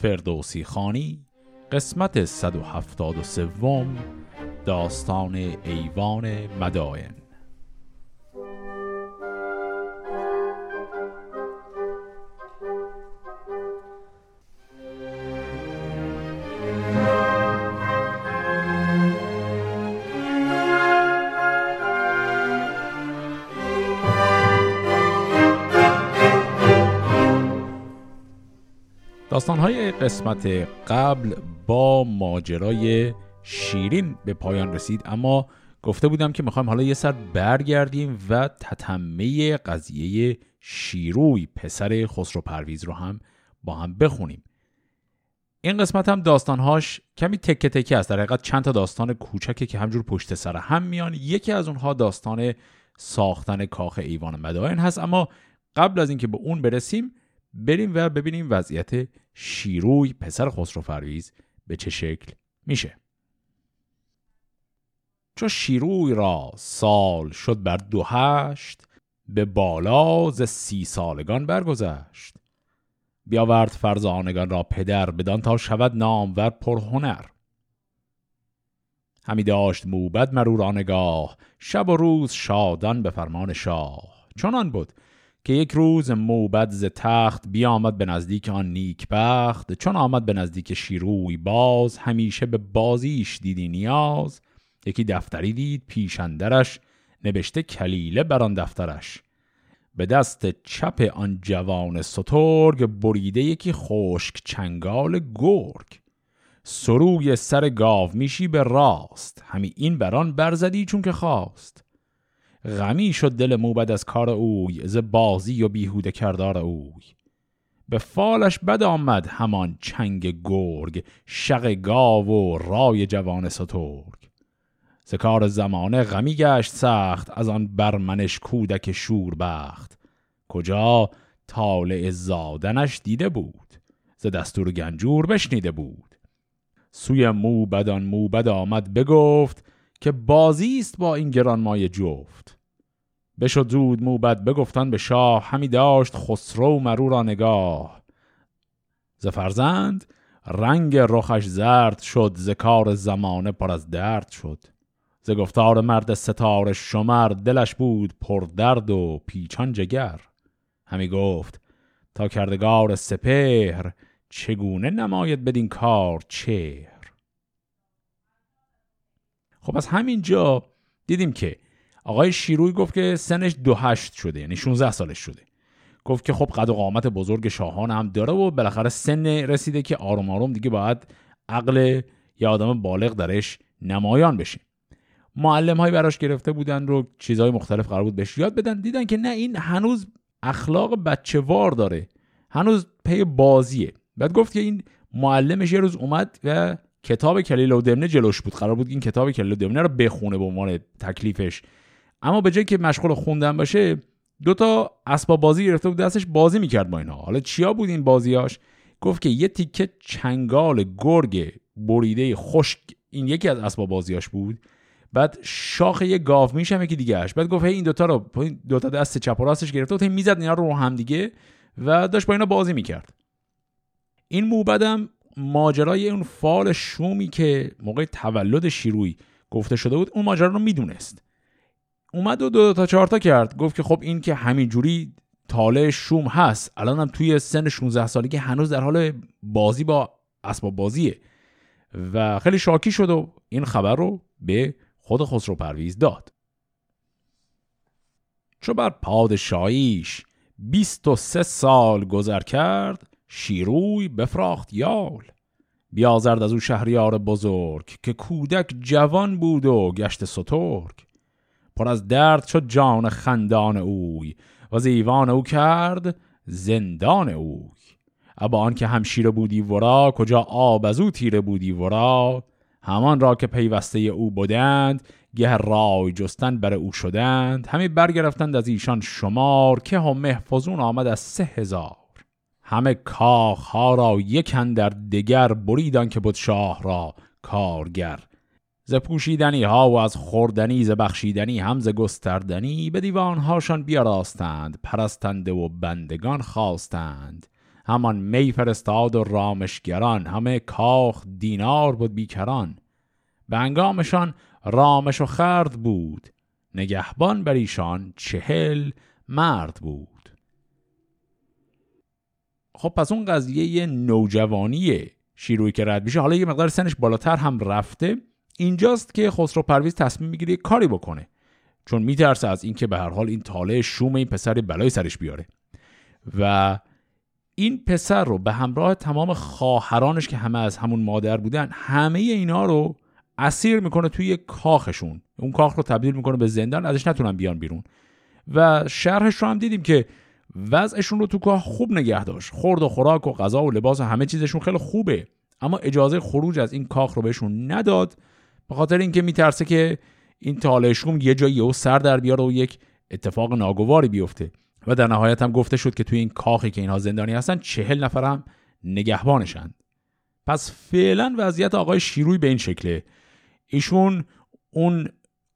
فردوسی خانی قسمت 173 داستان ایوان مدائن داستانهای قسمت قبل با ماجرای شیرین به پایان رسید اما گفته بودم که می‌خوایم حالا یه سر برگردیم و تتمه قضیه شیروی پسر خسرو پرویز رو هم با هم بخونیم. این قسمت هم داستانهاش کمی تکه تکه است. در حقیقت چند تا داستان کوچکه که همجور پشت سر هم میان. یکی از اونها داستان ساختن کاخ ایوان مدائن هست اما قبل از اینکه به اون برسیم بریم و ببینیم وضعیت شیروی پسر خسرو فرویز به چه شکل میشه؟ چو شیروی را سال شد بر دو هشت به بالا ز سی سالگان برگذشت. بیاورد فرزانگان را پدر بدان تا شود نامور پرهنر. همی داشت موبد مرو را نگاه شب و روز شادان به فرمان شاه. چنان بود که یک روز موبد ز تخت بیامد به نزدیک آن نیک بخت چون آمد به نزدیک شیروی باز همیشه به بازیش دیدی نیاز. یکی دفتری دید پیشندرش نوشته کلیله بر آن دفترش. به دست چپ آن جوان سترگ بریده یکی خشک چنگال گرگ. سروی سر گاو میشی به راست همی این بران برزدی چون که خواست. غمی شد دل موبد از کار اوی ز بازی و بیهوده کردار اوی. به فالش بد آمد همان چنگ گرگ شق گاو و رای جوان سترگ. ز کار زمانه غمی گشت سخت از آن برمنش کودک شوربخت. کجا؟ طالع زادنش دیده بود ز دستور گنجور بشنیده بود. سوی موبدان موبد آمد بگفت که بازی است با این گرانمایه جفت. بشد زود موبد بگفتن به شاه همی داشت خسرو مرو را نگاه. ز فرزند رنگ رخش زرد شد ز کار زمانه پر از درد شد. ز گفتار مرد ستاره شمر دلش بود پر درد و پیچان جگر. همی گفت تا کردگار سپهر چگونه نماید بدین کار چهر؟ خب از همین جا دیدیم که آقای شیروی گفت که سنش دو هشت شده یعنی 16 سالش شده. گفت که خب قد و قامت بزرگ شاهان هم داره و بالاخره سن رسیده که آروم آروم دیگه باید عقل یا آدم بالغ درش نمایان بشه. معلم های براش گرفته بودن رو چیزهای مختلف قرار بود بهش یاد بدن. دیدن که نه این هنوز اخلاق بچه وار داره. هنوز پی بازیه. بعد گفت که این معلمش یه روز اومد و کتاب کلیل و دمنه جلوش بود. قرار بود این کتاب کلیل و دمنه رو بخونه به عنوان تکلیفش. اما به جای که مشغول خوندن باشه دو تا اسباب بازی گرفته بود دستش بازی می‌کرد با اینها. حالا چیا بود این بازیاش؟ گفت که یه تیکه چنگال گرگ بریده خشک این یکی از اسباب بازیاش بود. بعد شاخ یه گاو میشم یکی دیگه اش بعد گفت این دوتا رو دوتا دست چپ و راستش گرفته بود می‌زد اینا رو رو هم دیگه و داشت با اینا بازی می‌کرد. این موبدم ماجرای اون فال شومی که موقع تولد شیروی گفته شده بود اون ماجرا رو می‌دونست. اومد و دو, تا چهار تا کرد. گفت که خب این که همینجوری تاله شوم هست الان هم توی سن 16 سالگی هنوز در حال بازی با اسباب بازیه. و خیلی شاکی شد و این خبر رو به خود خسرو پرویز داد. چو بر پادشاهیش بیست و سه سال گذر کرد شیروی بفراخت یال. بیازرد از او شهریار بزرگ که کودک جوان بود و گشت سترگ. پر از درد شد جان خندان اوی و زیوان او کرد زندان اوی. ابا که همشیر بودی ورا کجا آب از او تیره بودی ورا همان را که پیوسته او بودند گه رای جستن بر او شدند. همه برگرفتند از ایشان شمار که هم محفظون آمد از سه هزار. همه کاخ ها را یکن در دگر بریدان که بود شاه را کارگر. ز پوشیدنی ها و از خوردنی ز بخشیدنی هم ز گستردنی به دیوان هاشان بیاراستند پرستنده و بندگان خواستند. همان می فرستاد و رامشگران همه کاخ دینار بود بیکران. به انگامشان رامش و خرد بود نگهبان بر ایشان چهل مرد بود. خب پس اون قضیه نوجوانی شیروی که رد میشه. حالا یه مقدار سنش بالاتر هم رفته. اینجاست که خسرو پرویز تصمیم می‌گیره کاری بکنه. چون میترسه از اینکه به هر حال این تاله شوم این پسر بلای سرش بیاره. و این پسر رو به همراه تمام خواهرانش که همه از همون مادر بودن همه اینا رو اسیر می‌کنه توی کاخشون. اون کاخ رو تبدیل می‌کنه به زندان ازش نتونن بیان بیرون. و شرحش رو هم دیدیم که وضعشون رو تو کاخ خوب نگه داشت. خورد و خوراک و غذا و لباس و همه چیزشون خیلی خوبه. اما اجازه خروج از این کاخ رو بهشون نداد. به خاطر اینکه میترسه که این تالشوم یه جایی او سر در بیاره و یک اتفاق ناگواری بیفته. و در نهایت هم گفته شد که توی این کاخی که اینها زندانی هستن چهل نفر هم نگهبانشند پس فعلا وضعیت آقای شیروی به این شکله. ایشون اون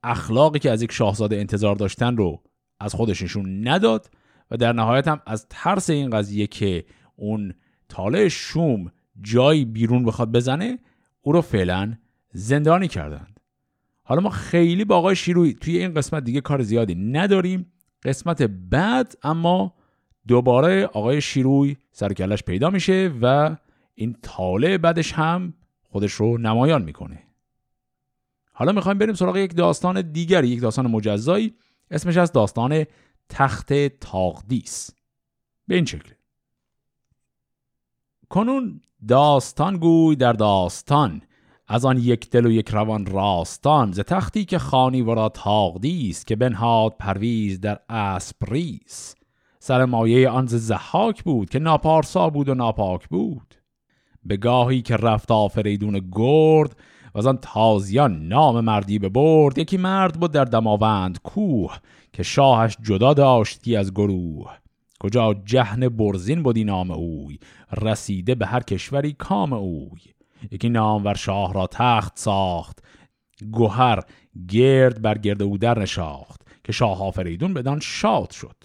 اخلاقی که از یک شاهزاده انتظار داشتن رو از خودششون نداد. و در نهایت هم از ترس این قضیه که اون تاله شوم جایی بیرون بخواد بزنه او رو فعلا زندانی کردند. حالا ما خیلی با آقای شیروی توی این قسمت دیگه کار زیادی نداریم. قسمت بعد اما دوباره آقای شیرویه سر و کله‌ش پیدا میشه و این طالع بعدش هم خودش رو نمایان می‌کنه. حالا می‌خوایم بریم سراغ یک داستان دیگری یک داستان مجزایی. اسمش از داستان تخت طاقدیس به این شکل. کنون داستان گوی در داستان. از آن یک دل و یک روان راستان. ز تختی که خوانی ورا طاقدیس که بنهاد پرویز در اسپریس سر مایه آن ز زحاک بود که ناپارسا بود و ناپاک بود. به گاهی که رفت آفریدون گرد و از آن تازیان نام مردی به برد یکی مرد بود در دماوند کوه. که شاهش جدا داشتی از گروه. کجا جهن برزین بودی نام اوی رسیده به هر کشوری کام اوی. یکی نامور شاه را تخت ساخت گوهر گرد بر گرد او در نشاخت که شاه آفریدون بدان شاد شد.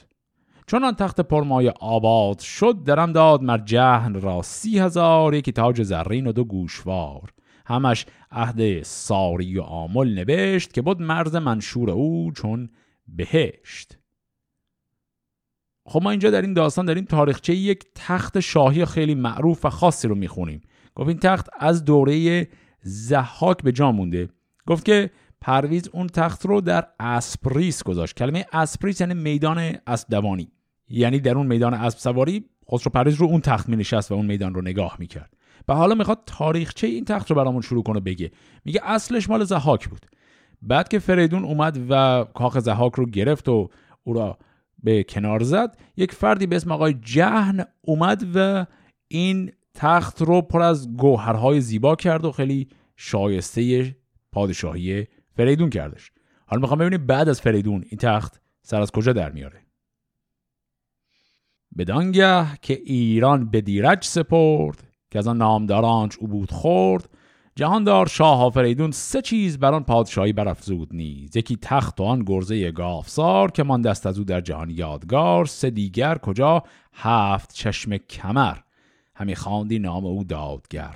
چو آن تخت پرمایه آباد شد درم داد مر جهن را سی هزار یکی تاج زرین و دو گوشوار. همش عهد ساری و آمل نوشت که بود مرز منشور او چون بهشت. خب ما اینجا در این داستان داریم تاریخچه یک تخت شاهی خیلی معروف و خاصی رو می‌خونیم. گفت این تخت از دوره ضحاک به جا مونده. گفت که پرویز اون تخت رو در اسپریس گذاشت. کلمه اسپریس یعنی میدان اسب دوانی یعنی در اون میدان اسب سواری خسرو پرویز رو اون تخت می نشست و اون میدان رو نگاه می‌کرد. و حالا می‌خواد تاریخچه این تخت رو برامون شروع کنه بگه. میگه اصلش مال زحاک بود. بعد که فریدون اومد و کاخ زحاک رو گرفت و او را به کنار زد یک فردی به اسم آقای جهن اومد و این تخت رو پر از گوهرهای زیبا کرد و خیلی شایسته پادشاهی فریدون کردش. حالا می‌خوام ببینیم بعد از فریدون این تخت سر از کجا در میاره. بدانگه که ایران به دیرج سپرد که از آن نامدارانش او بود خورد جهاندار شاه آفریدون سه چیز بر آن پادشاهی برافزود نیز. یکی تخت و آن گرزه گافسار که من دست از او در جهان یادگار. سه دیگر کجا؟ هفت چشم کمر. همی خواندی نام او دادگر.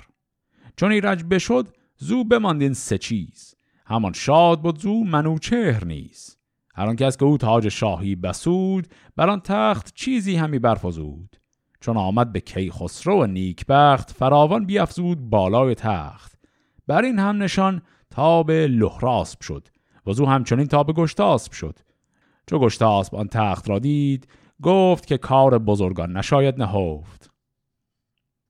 چون ایرج بشد زو بماندین سه چیز. همان شاد بود زو منوچهر نیز. هر آن کس که او تاج شاهی بسود بر آن تخت چیزی همی برفزود. چون آمد به کی خسرو و نیکبخت فراوان بیافزود بالای تخت. بر این هم نشان تا به لحراسب شد و زو همچنین تا به گشتاسب شد. چو گشتاسب آن تخت را دید گفت که کار بزرگان نشاید نهفت.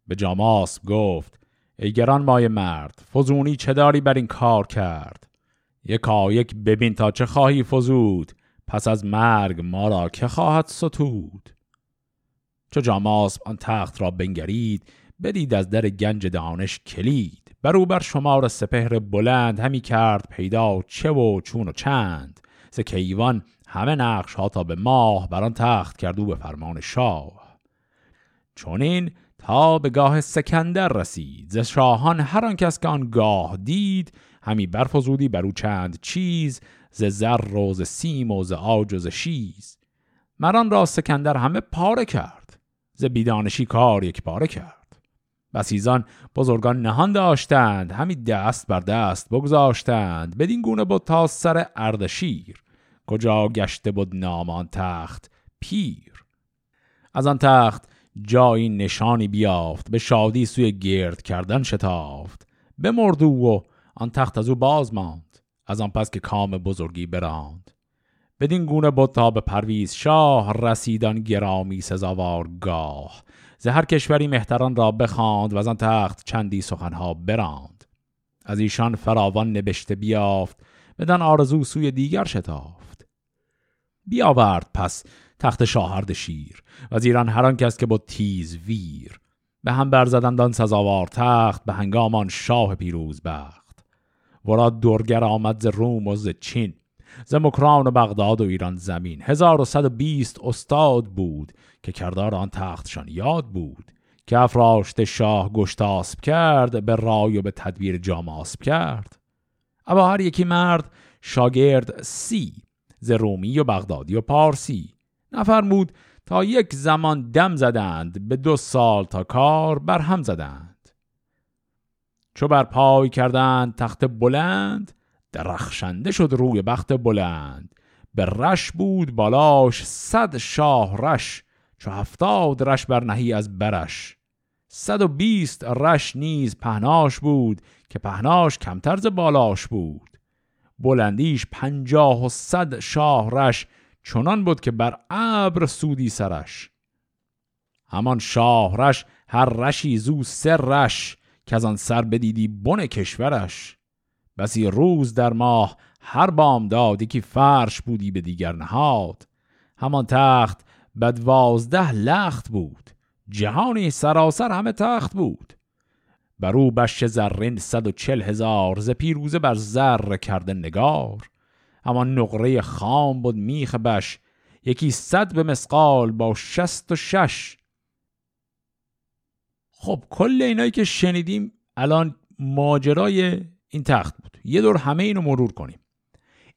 به جاماسب گفت ای گران مای مرد فزونی چه داری بر این کار کرد؟ یکا یک ببین تا چه خواهی فزود پس از مرگ ما را که خواهد ستود؟ چو جاماسب آن تخت را بنگرید بدید از در گنج دانش کلید. برو بر شمار سپهر بلند همی کرد پیدا چه و چون و چند ز کیوان همه نقش ها تا به ماه بر آن تخت کردو به فرمان شاه. چون این تا به گاه سکندر رسید ز شاهان هر آن کس که آن گاه دید همی برفزودی بر او چند چیز ز زر و ز سیم و ز آج و ز شیز. مران را سکندر همه پاره کرد ز بیدانشی کار یک پاره کرد. بسیزان بزرگان نهان داشتند همی دست بر دست بگذاشتند بدین گونه بود تا سر اردشیر کجا گشته بود نامان تخت؟ پیر. از آن تخت جایی نشانی بیافت به شادی سوی گرد کردن شتافت. به مردو و آن تخت از او باز ماند از آن پس که کام بزرگی براند. بدین گونه بود تا به پرویز شاه رسیدان گرامی سزاوار گاه ز هر کشوری مهتران را بخواند و از آن تخت چندی سخنها براند. از ایشان فراوان نبشته بیافت بدن آرزو سوی دیگر شتافت. بیاورد پس تخت شاهرد شیر و از ایران هر کس که بود تیز ویر. به هم برزدند آن سزاوار تخت به هنگامان شاه پیروز بخت. ورا درگر آمد ز روم و ز چین. ز مکران بغداد و ایران زمین. هزار و صد و بیست استاد بود که کردار آن تختشان یاد بود که افراشت شاه گشتاسب کرد به رای و به تدبیر جاماسب کرد. اما هر یکی مرد شاگرد سی ز رومی و بغدادی و پارسی. نفرمود تا یک زمان دم زدند به دو سال تا کار بر هم زدند. چو بر پای کردند تخت بلند درخشنده شد روی بخت بلند. به رش بود بالاش صد شاه رش چو هفتاد رش بر نهی از برش. صد و بیست رش نیز پهناش بود که پهناش کمتر ز بالاش بود. بلندیش پنجاه و صد شاه رش چنان بود که بر ابر سودی سرش. همان شاه رش هر رشی زو سر رش که از آن سر بدیدی بن کشورش. بسی روز در ماه هر بام داد که فرش بودی به دیگر نهاد. همان تخت به دوازده لخت بود جهانی سراسر همه تخت بود. بر او بش زرین صد و چل هزار ز پیروزه بر زر کرده نگار. همان نقره خام بود میخ بش یکی صد به مسقال با شست و شش. خب کل اینایی که شنیدیم الان ماجرای این تخت یه دور همه اینو مرور کنیم.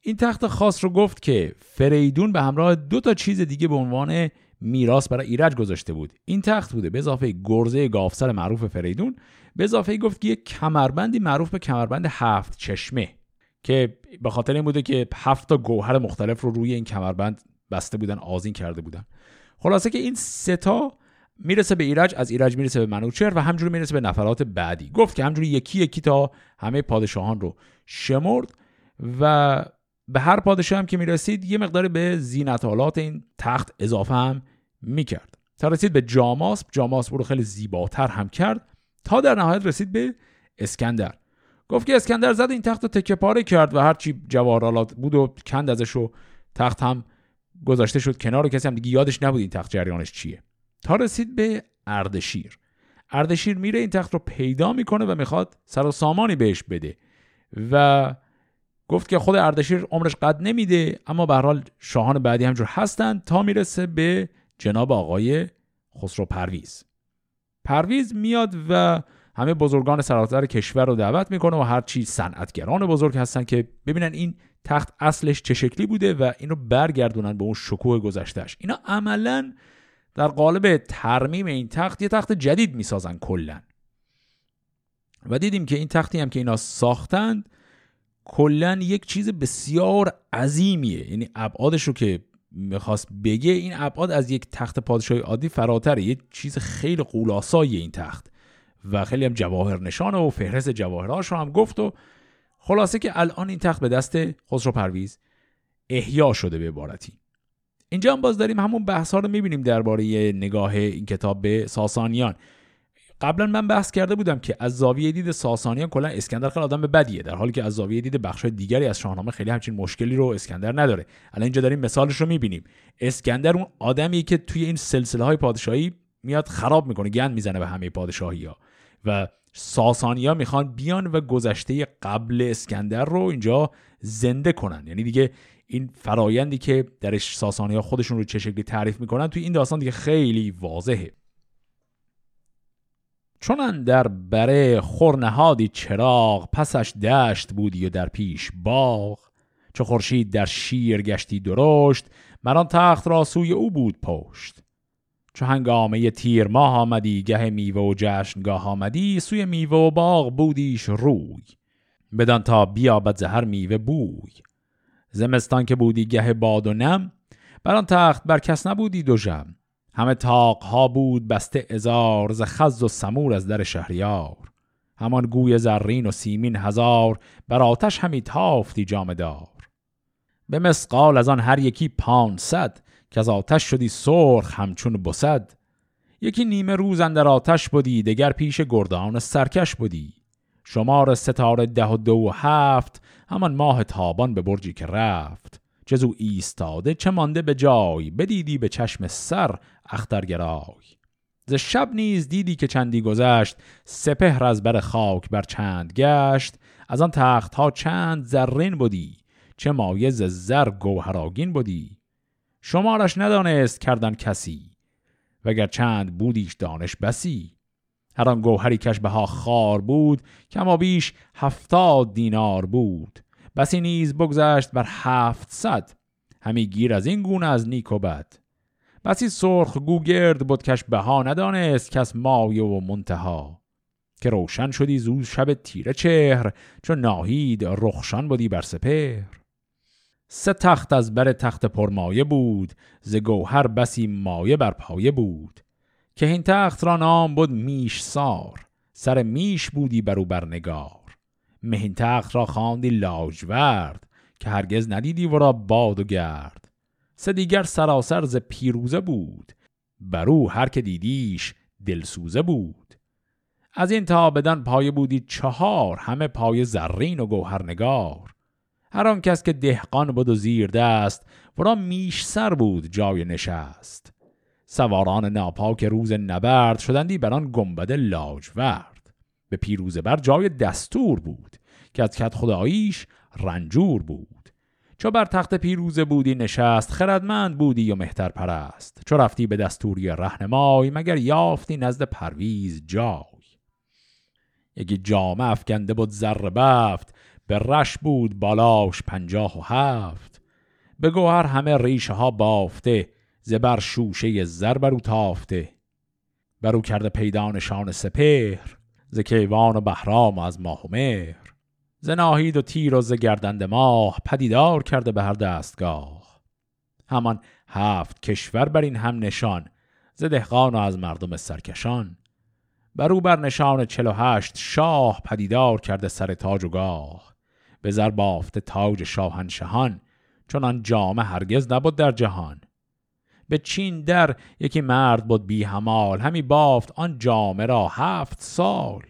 این تخت خاص رو گفت که فریدون به همراه دو تا چیز دیگه به عنوان میراث برای ایرج گذاشته بود. این تخت بوده به اضافه گرزه گافسر معروف فریدون به اضافه گفت که یه کمربندی معروف به کمربند هفت چشمه که به خاطر این بوده که هفت تا گوهر مختلف رو روی این کمربند بسته بودن آزین کرده بودن. خلاصه که این ستا می‌رسه به ایرج از ایرج می‌رسه به منوچهر و همجوری می‌رسه به نفرات بعدی. گفت که همجوری یکی یکی تا همه پادشاهان رو شمرد و به هر پادشاه هم که می‌رسید یه مقدار به زینتالات این تخت اضافه هم می‌کرد. تا رسید به جاماسب جاماسب رو خیلی زیباتر هم کرد تا در نهایت رسید به اسکندر. گفت که اسکندر زد این تخت رو تکه پاره کرد و هرچی جواهرالات بود و کند ازش و تخت هم گذاشته شد کنار و کسی هم دیگه یادش نبود این تخت جریانش چیه. تا رسید به اردشیر. اردشیر میره این تخت رو پیدا می‌کنه و می‌خواد سر و سامانی بهش بده. و گفت که خود اردشیر عمرش قد نمیده اما به حال شاهان بعدی همجور هستند تا می‌رسه به جناب آقای خسرو پرویز. پرویز میاد و همه بزرگان سراسر کشور رو دعوت می‌کنه و هرچی صنعتگران بزرگ هستن که ببینن این تخت اصلش چه شکلی بوده و اینو برگردونن به اون شکوه گذشتهش اینا عملا در قالب ترمیم این تخت یه تخت جدید می‌سازن کلا. و دیدیم که این تختی هم که اینا ساختند کلا یک چیز بسیار عظیمیه. یعنی ابعادش رو که می‌خواست بگه این ابعاد از یک تخت پادشاهی عادی فراتره. یه چیز خیلی قولاسایی این تخت. و خیلی هم جواهر نشانه و فهرست جواهرهاش رو هم گفت و خلاصه که الان این تخت به دست خسرو پرویز احیا شده به عبارتی. اینجا هم باز داریم همون بحث ها رو می‌بینیم درباره نگاه این کتاب به ساسانیان. قبلا من بحث کرده بودم که از زاویه دید ساسانیان کلا اسکندر خیلی آدم بدیه در حالی که از زاویه دید بخش دیگری از شاهنامه خیلی همچین مشکلی رو اسکندر نداره. الان اینجا داریم مثالش رو می‌بینیم. اسکندر اون آدمی که توی این سلسله های پادشاهی میاد خراب می‌کنه گند می‌زنه به همه پادشاهی ها و ساسانیا می‌خوان بیان و گذشته قبل اسکندر رو اینجا زنده کنن. یعنی دیگه این فرایندی که درش ساسانی ها خودشون رو چه شکلی تعریف می‌کنن توی این داستان دیگه خیلی واضحه. چون در بره خورنهادی چراغ پسش دشت بودی و در پیش باغ. چو خورشید در شیر گشتی درشت مران تخت را سوی او بود پشت. چو هنگامه تیر ماه آمدی گه میوه و جشنگاه آمدی سوی میوه و باغ بودیش روی. بدان تا بیابد زهر میوه بوی. زمستان که بودی گه باد و نم بر آن تخت بر کس نبودی دو جم همه تاق ها بود بسته ازار ز خز و سمور از در شهریار. همان گوی زرین و سیمین هزار بر آتش همی تافتی جامدار به مسقال از آن هر یکی پانصد که از آتش شدی سرخ همچون بسد. یکی نیمه روز اندر آتش بودی دگر پیش گردان سرکش بودی شمار ستاره ده و دو و هفت همان ماه تابان به برجی که رفت. جزو ایستاده چه مانده به جای بدیدی به چشم سر اخترگرای ز شب نیز دیدی که چندی گذشت سپهر از بر خاک بر چند گشت. از آن تخت ها چند زرین بودی چه مایه ز زر گوهراگین بودی شمارش ندانست کردن کسی وگر چند بودیش دانش بسی. هر آن گوهری کش ها خار بود کما بیش هفتاد دینار بود. بسی نیز بگذشت بر هفتصد همی گیر از این گونه از نیک و بد. بسی سرخ گوگرد بود کش بها ندانست کس مایه و منتها. که روشن شدی زود شب تیره چهر چون ناهید رخشان بودی بر سپهر. سه تخت از بر تخت پرمایه بود ز گوهر بسی مایه بر پایه بود. که این تخت را نام بود میش سار سر میش بودی برو برنگار مهین تخت را خواندی لاجورد که هرگز ندیدی ورا باد و گرد. سه دیگر سراسر ز پیروزه بود برو هر که دیدیش دلسوزه بود. از این تا بدن پایه بودی چهار همه پایه زرین و گوهرنگار. هر آن کس که دهقان بود و زیر دست ورا میش سر بود جای نشست. سواران ناپاک روز نبرد شدندی بر آن گنبد لاجورد. به پیروزه بر جای دستور بود که از کت خداییش رنجور بود. چو بر تخت پیروزه بودی نشست خردمند بودی و مهتر پرست چو رفتی به دستوری رهنمای مگر یافتی نزد پرویز جای. یکی جامه افکنده بود زر بفت به رش بود بالاش پنجاه و هفت. به گوهر همه ریشه ها بافته زبر شوشه زر برو تافته. برو کرده پیدا نشان سپهر ز کیوان و بهرام و از ماه و مهر. ز ناهید و تیر و ز گردند ماه پدیدار کرده به هر دستگاه. همان هفت کشور بر این هم نشان ز دهقان و از مردم سرکشان. برو بر نشان چل و هشت شاه پدیدار کرده سر تاج و گاه. به زر بافته تاج شاهنشهان چون آن جامه هرگز نبود در جهان. به چین در یکی مرد بود بی همال همی بافت آن جامه را هفت سال.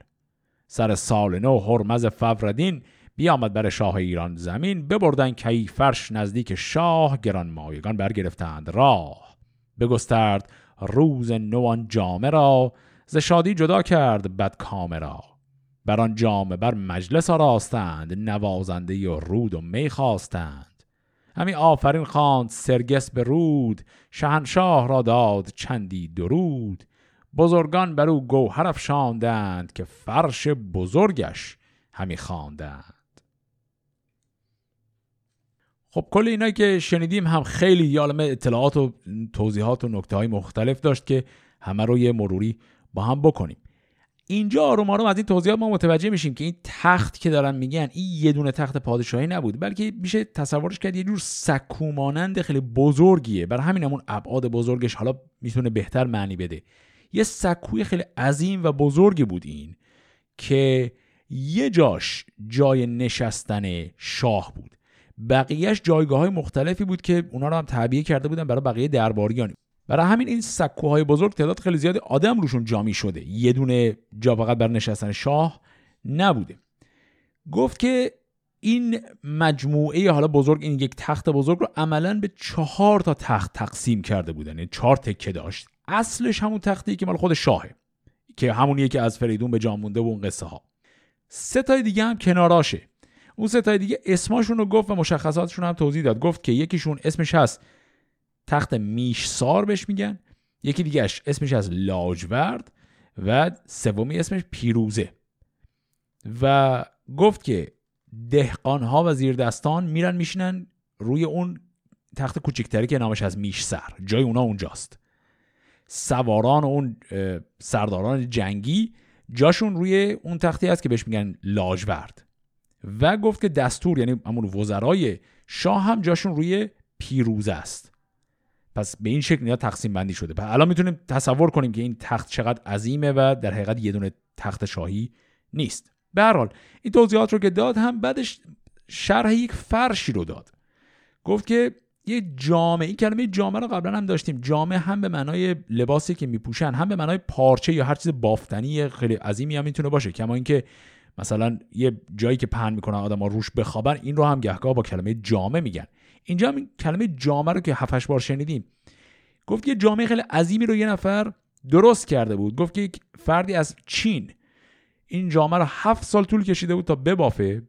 سر سال نو هرمز فوردین بیامد بر شاه ایران زمین ببردن کی فرش نزدیک شاه گران مایگان برگرفتند راه. بگسترد روز نو آن جامه را ز شادی جدا کرد بد کامه بر آن جامه بر مجلس آراستند نوازنده و رود و می خواستند. همی آفرین خواند سرگس به رود شهنشاه را داد چندی درود. بزرگان بر او گوهر افشاندند که فرش بزرگش همی خواندند. خب کل اینایی که شنیدیم هم خیلی یالمه اطلاعات و توضیحات و نکته های مختلف داشت که همه رو یه مروری با هم بکنیم. اینجا آروم آروم از این توضیحات ما متوجه میشیم که این تخت که دارن میگن این یه دونه تخت پادشاهی نبود بلکه میشه تصورش کرد یه جور سکو مانند خیلی بزرگیه. برای همین همون ابعاد بزرگش حالا می‌تونه بهتر معنی بده. یه سکوی خیلی عظیم و بزرگی بود این که یه جاش جای نشستن شاه بود. بقیهش جایگاه های مختلفی بود که اونا رو هم تعبیه کرده بودن برای بقیه درباریان. برای همین این سکوهای بزرگ تعداد خیلی زیادی آدم روشون جامی شده. یه دونه جا فقط بر نشستن شاه نبوده. گفت که این مجموعه حالا بزرگ این یک تخت بزرگ رو عملا به چهار تا تخت تقسیم کرده بودن. یعنی چهار تکه داشت. اصلش همون تختی که مال خود شاهه که همونیه که از فریدون به جان مونده و اون قصه ها سه تای دیگه هم کناراشه. اون سه تای دیگه اسماشون رو گفت و مشخصاتشون هم توضیح داد. گفت که یکیشون اسمش هست تخت میشسار بهش میگن. یکی دیگهش اسمش از لاجورد و سومی اسمش پیروزه. و گفت که دهقان و زیردستان میرن میشینن روی اون تخت کوچکتری که نامش از میش سر جای اونا اونجاست. سواران اون سرداران جنگی جاشون روی اون تختی هست که بهش میگن لاجورد. و گفت که دستور یعنی همون وزرای شاه هم جاشون روی پیروز است. پس به این شکل تقسیم بندی شده. پس الان می‌تونیم تصور کنیم که این تخت چقدر عظیمه و در حقیقت یه دونه تخت شاهی نیست. به هر حال این توضیحات رو که داد هم بعدش شرح یک فرشی رو داد. گفت که یه جامعه این کلمه جامعه رو قبلا هم داشتیم. جامعه هم به معنای لباسی که میپوشن هم به معنای پارچه یا هر چیز بافتنی خیلی عظیمی هم می‌تونه باشه. کما اینکه مثلا یه جایی که پهن می‌کنن آدم ها روش بخوابن این رو هم گهگاه با کلمه جامعه میگن. اینجا هم کلمه جامعه رو که هفتش بار شنیدیم. گفت یه جامعه خیلی عظیمی رو یه نفر درست کرده بود. گفت که یک فردی از چین این جامعه رو هفت سال طول کشیده بود تا ببافه.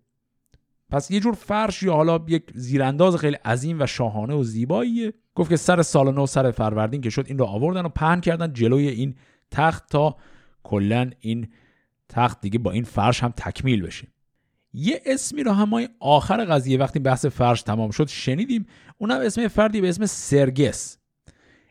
پس یه جور فرش یا حالا یک زیرانداز خیلی عظیم و شاهانه و زیباییه. گفت که سر سال نو سر فروردین که شد این رو آوردن و پهن کردن جلوی این تخت تا کلا این تخت دیگه با این فرش هم تکمیل بشه. یه اسمی رو هم آخر قضیه وقتی بحث فرش تمام شد شنیدیم اونم اسم فردی به اسم سرگس.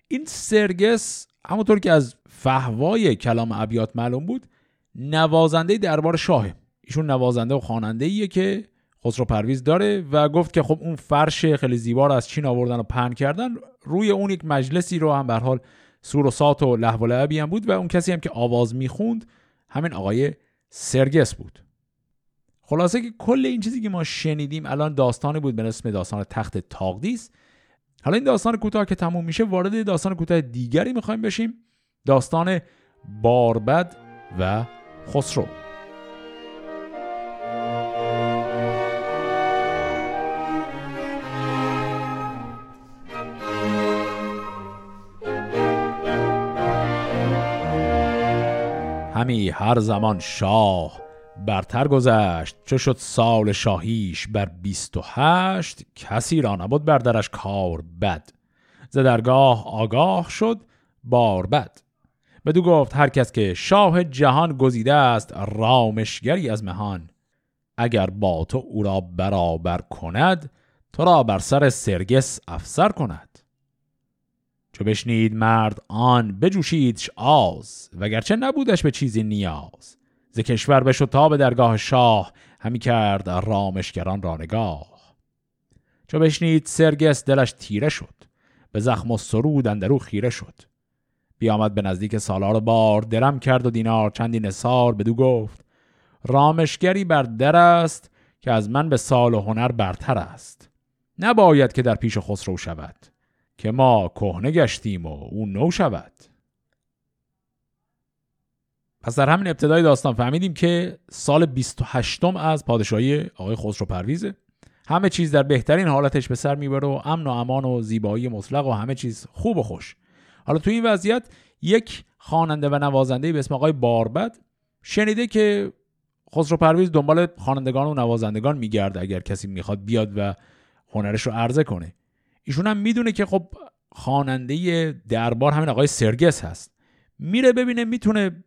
این سرگس همونطور که از فهوای کلام ابیات معلوم بود نوازنده دربار شاهه. ایشون نوازنده و خواننده ایه که خسرو پرویز داره و گفت که خب اون فرش خیلی زیبا رو از چین آوردن و پهن کردن روی اون یک مجلسی رو هم به حال سور و سات و لحو و لعبی هم بود و اون کسی هم که آواز می‌خوند همین آقای سرگس بود. خلاصه که کل این چیزی که ما شنیدیم الان داستانی بود به اسم داستان تخت تاقدیس. حالا این داستان کوتاه که تموم میشه وارد داستان کوتاه دیگری می‌خوایم بشیم. داستان باربد و خسرو. همی هر زمان شاه برتر گذشت. چه شد سال شاهیش بر بیست و هشت؟ کسی را نبود بر درش کار بد. ز درگاه آگاه شد بار بد. بدو گفت هر کس که شاه جهان گزیده است رامشگری از مهان. اگر با تو او را برابر کند تو را بر سر سرگس افسر کند. چو بشنید مرد آن بجوشیدش آز. وگرچه نبودش به چیزی نیاز. ز کشور بشد تا به درگاه شاه همی کرد رامشگران را نگاه. چو بشنید سرگس دلش تیره شد به زخم و سرود اندرو خیره شد. بیامد به نزدیک سالار بار درم کرد و دینار چندی نسار بدو گفت رامشگری بر در است که از من به سال و هنر برتر است. نباید که در پیش خسرو شود که ما کهنه گشتیم و او نو شود. پس در همین ابتدای داستان فهمیدیم که سال 28 از پادشاهی آقای خسرو پرویزه. همه چیز در بهترین حالتش به سر می‌بره و امن و امان و زیبایی مطلق و همه چیز خوب و خوش. حالا تو این وضعیت یک خواننده و نوازنده به اسم آقای باربد شنیده که خسرو پرویز دنبال خوانندگان و نوازندگان میگرده اگر کسی می‌خواد بیاد و هنرش رو عرضه کنه. ایشون هم می‌دونه که خب خواننده دربار همین آقای سرگس هست. میره ببینه می‌تونه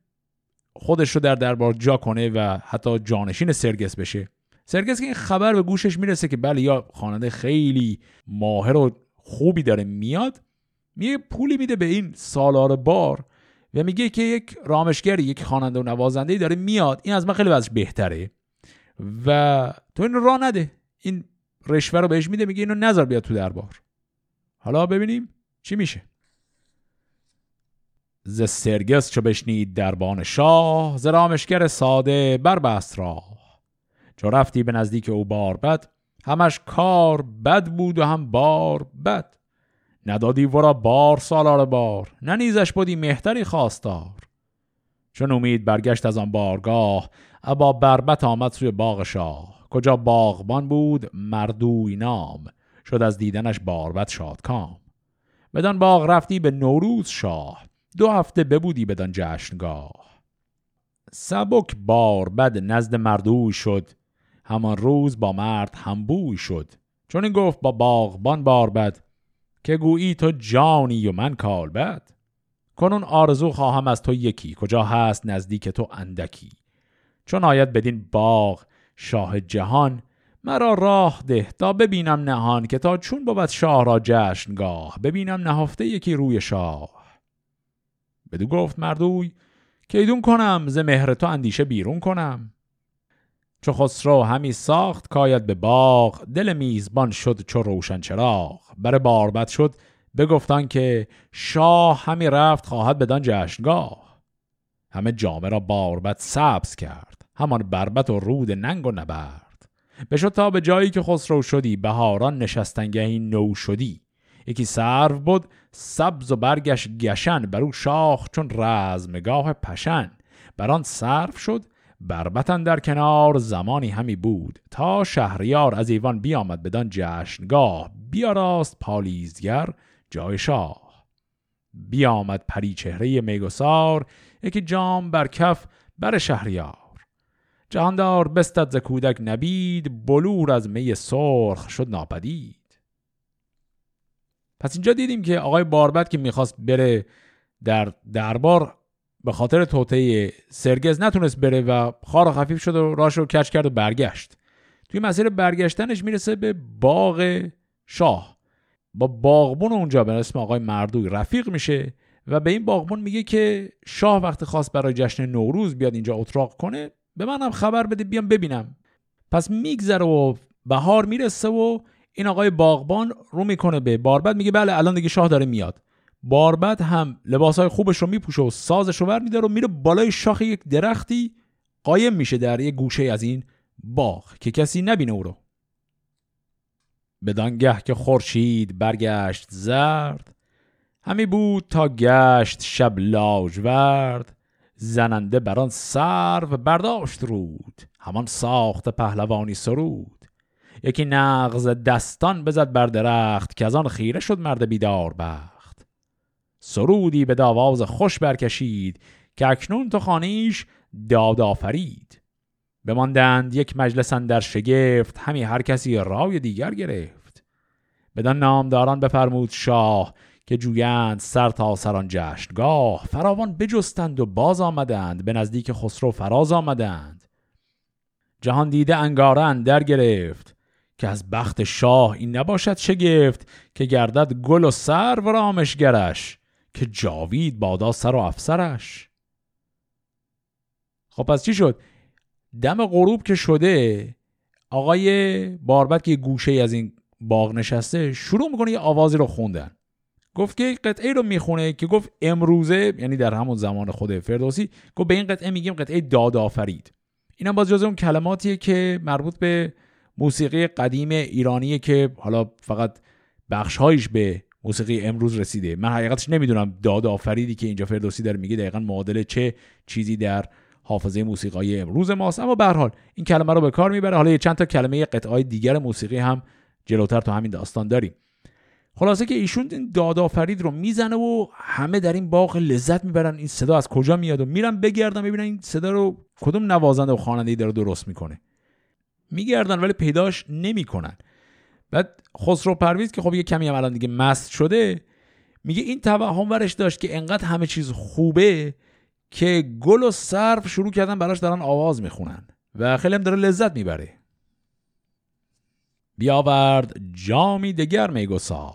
خودش رو در دربار جا کنه و حتی جانشین سرگس بشه. سرگس که این خبر به گوشش می‌رسه که بله یا خواننده خیلی ماهر و خوبی داره میاد میگه پولی میده به این سالار بار و میگه که یک رامشگری یک خواننده و نوازنده داره میاد. این از من خیلی وضعش بهتره. و تو این را نده. این رشوه رو بهش میده میگه اینو نظر بیاد تو دربار. حالا ببینیم چی میشه. ز سرگس چو بشنید دربان شاه ز رامشگر ساده بربست راه. چو رفتی به نزدیک او بار بد همش کار بد بود و هم بار بد. ندادی ورا بار سالار بار ننیزش بودی مهتری خواستار. چون امید برگشت از آن بارگاه ابا بربت آمد سوی باغ شاه. کجا باغبان بود مردوی نام. شد از دیدنش باربت شادکام. بدان باغ رفتی به نوروز شاه. دو هفته ببودی بدان جشنگاه. سبک بار بد نزد مردوی شد همان روز با مرد همبوی شد. چون این گفت با باغبان بار بد که گویی تو جانی و من کال بد. کنون آرزو خواهم از تو یکی کجا هست نزدیک تو اندکی. چون آید بدین باغ شاه جهان مرا راه ده تا ببینم نهان که تا چون بود شاه را جشنگاه. ببینم نهفته یکی روی شاه. بدو گفت مردوی که ایدون کنم ز مهر تو اندیشه بیرون کنم. چو خسرو همی ساخت کاید به باغ دل میزبان شد چو روشن چراغ. بر باربد شد بگفتان که شاه همی رفت خواهد بدان جشنگاه. همه جامعه را باربد سبز کرد همان بربت و رود ننگ و نبرد. بشد تا به جایی که خسرو شدی بهاران نشستنگهی نو شدی. یکی سرو بود سبز و برگش گشن بر او شاخ چون رزمگاه پشن. بر آن سرو شد بربتن در کنار زمانی همی بود. تا شهریار از ایوان بیامد بدان جشنگاه بیاراست پالیزگر جای شاه. بیامد پری چهره میگسار یکی جام بر کف بر شهریار. جهاندار بستد ز کودک نبید بلور از می سرخ شد ناپدید. پس اینجا دیدیم که آقای باربد که می‌خواست بره در دربار به خاطر توطعه سرگز نتونست بره و خار و خفیف شد و راش رو کچ کرد و برگشت. توی مسیر برگشتنش می‌رسه به باغ شاه. با باغبون اونجا به اسم آقای مردوی رفیق میشه و به این باغبون میگه که شاه وقتی خواست برای جشن نوروز بیاد اینجا اتراق کنه به منم خبر بده بیام ببینم. پس میگذره و بهار می‌رسه و این آقای باغبان رو می‌کنه به باربد میگه بله الان دیگه شاه داره میاد. باربد هم لباسهای خوبش رو میپوشه و سازش رو برمیداره و میره بالای شاخ یک درختی قایم میشه در یک گوشه از این باغ که کسی نبینه او رو. بدانگه که خورشید برگشت زرد همی بود تا گشت شب لاجورد زننده بران سرو برداشت رود همان ساخت پهلوانی سرود. یکی نغز دستان بزد بر درخت که از آن خیره شد مرد بیدار بخت. سرودی به داواز خوش برکشید که اکنون تو خانیش داد آفرید. بماندند یک مجلس در شگفت همی هر کسی رای دیگر گرفت. بدان نامداران بفرمود شاه که جویند سر تا سران جشنگاه. فراوان بجستند و باز آمدند به نزدیک خسرو فراز آمدند. جهان دیده انگارن در گرفت. که از بخت شاه این نباشد شگفت که گردد گل و سر و رامشگرش که جاوید بادا سر و افسرش. خب پس چی شد؟ دم غروب که شده آقای باربت که گوشه از این باغ نشسته شروع می‌کنه یه آوازی رو خوندن. گفت که قطعه رو می‌خونه که گفت امروزه یعنی در همون زمان خود فردوسی گفت به این قطعه میگیم قطعه داد آفرید اینم باز جز اون کلماتیه که مربوط به موسیقی قدیم ایرانیه که حالا فقط بخشهایش به موسیقی امروز رسیده. من حقیقتش نمی‌دونم داد آفریدی که اینجا فردوسی داره میگه دقیقا معادل چه چیزی در حافظه موسیقی امروز ماست. اما به حال این کلمه رو به کار می‌بره. حالا یه چند تا کلمه قطعای دیگر موسیقی هم جلوتر تو همین داستان داریم. خلاصه که ایشون این دادآفرید رو می‌زنه و همه در این باغ لذت می‌برن. این صدا از کجا میاد و میرن بگردن ببینن این صدا رو کدوم نوازنده و خواننده داره درست می‌کنه. میگردن ولی پیداش نمی‌کنن. بعد خسرو پرویز که خب یه کمی هم الان دیگه مست شده میگه این توهم ورش داشت که انقدر همه چیز خوبه که گل و صرف شروع کردن براش دارن آواز می‌خونن و خیلی هم داره لذت می‌بره. بیاورد جامی دگر میگسار.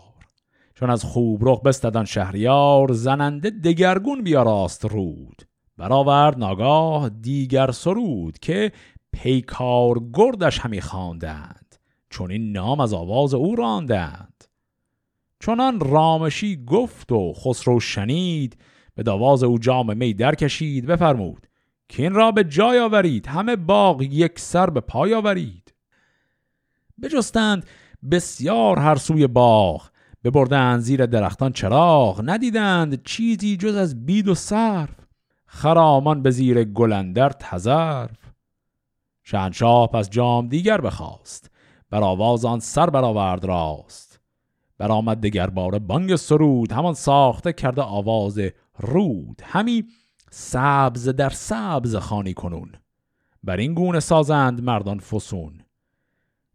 چون از خوب رخ بستدان شهریار زننده دگرگون بیاراست رود. برآورد ناگاه دیگر سرود که پیکار گردش همی خواندند. چون این نام از آواز او راندند. چونان رامشی گفت و خسرو شنید به دواز او جام می در کشید بفرمود که این را به جای آورید همه باغ یک سر به پای آورید. بجستند بسیار هر سوی باغ ببردند زیر درختان چراغ ندیدند چیزی جز از بید و صرف خرامان به زیر گلندر تزرف شهنشاه پس جام دیگر بخواست. بر آواز آن سر برآورد راست. برآمد دگر بار بانگ سرود همان ساخته کرده آواز رود. همی سبز در سبز خانی کنون. بر این گونه سازند مردان فسون.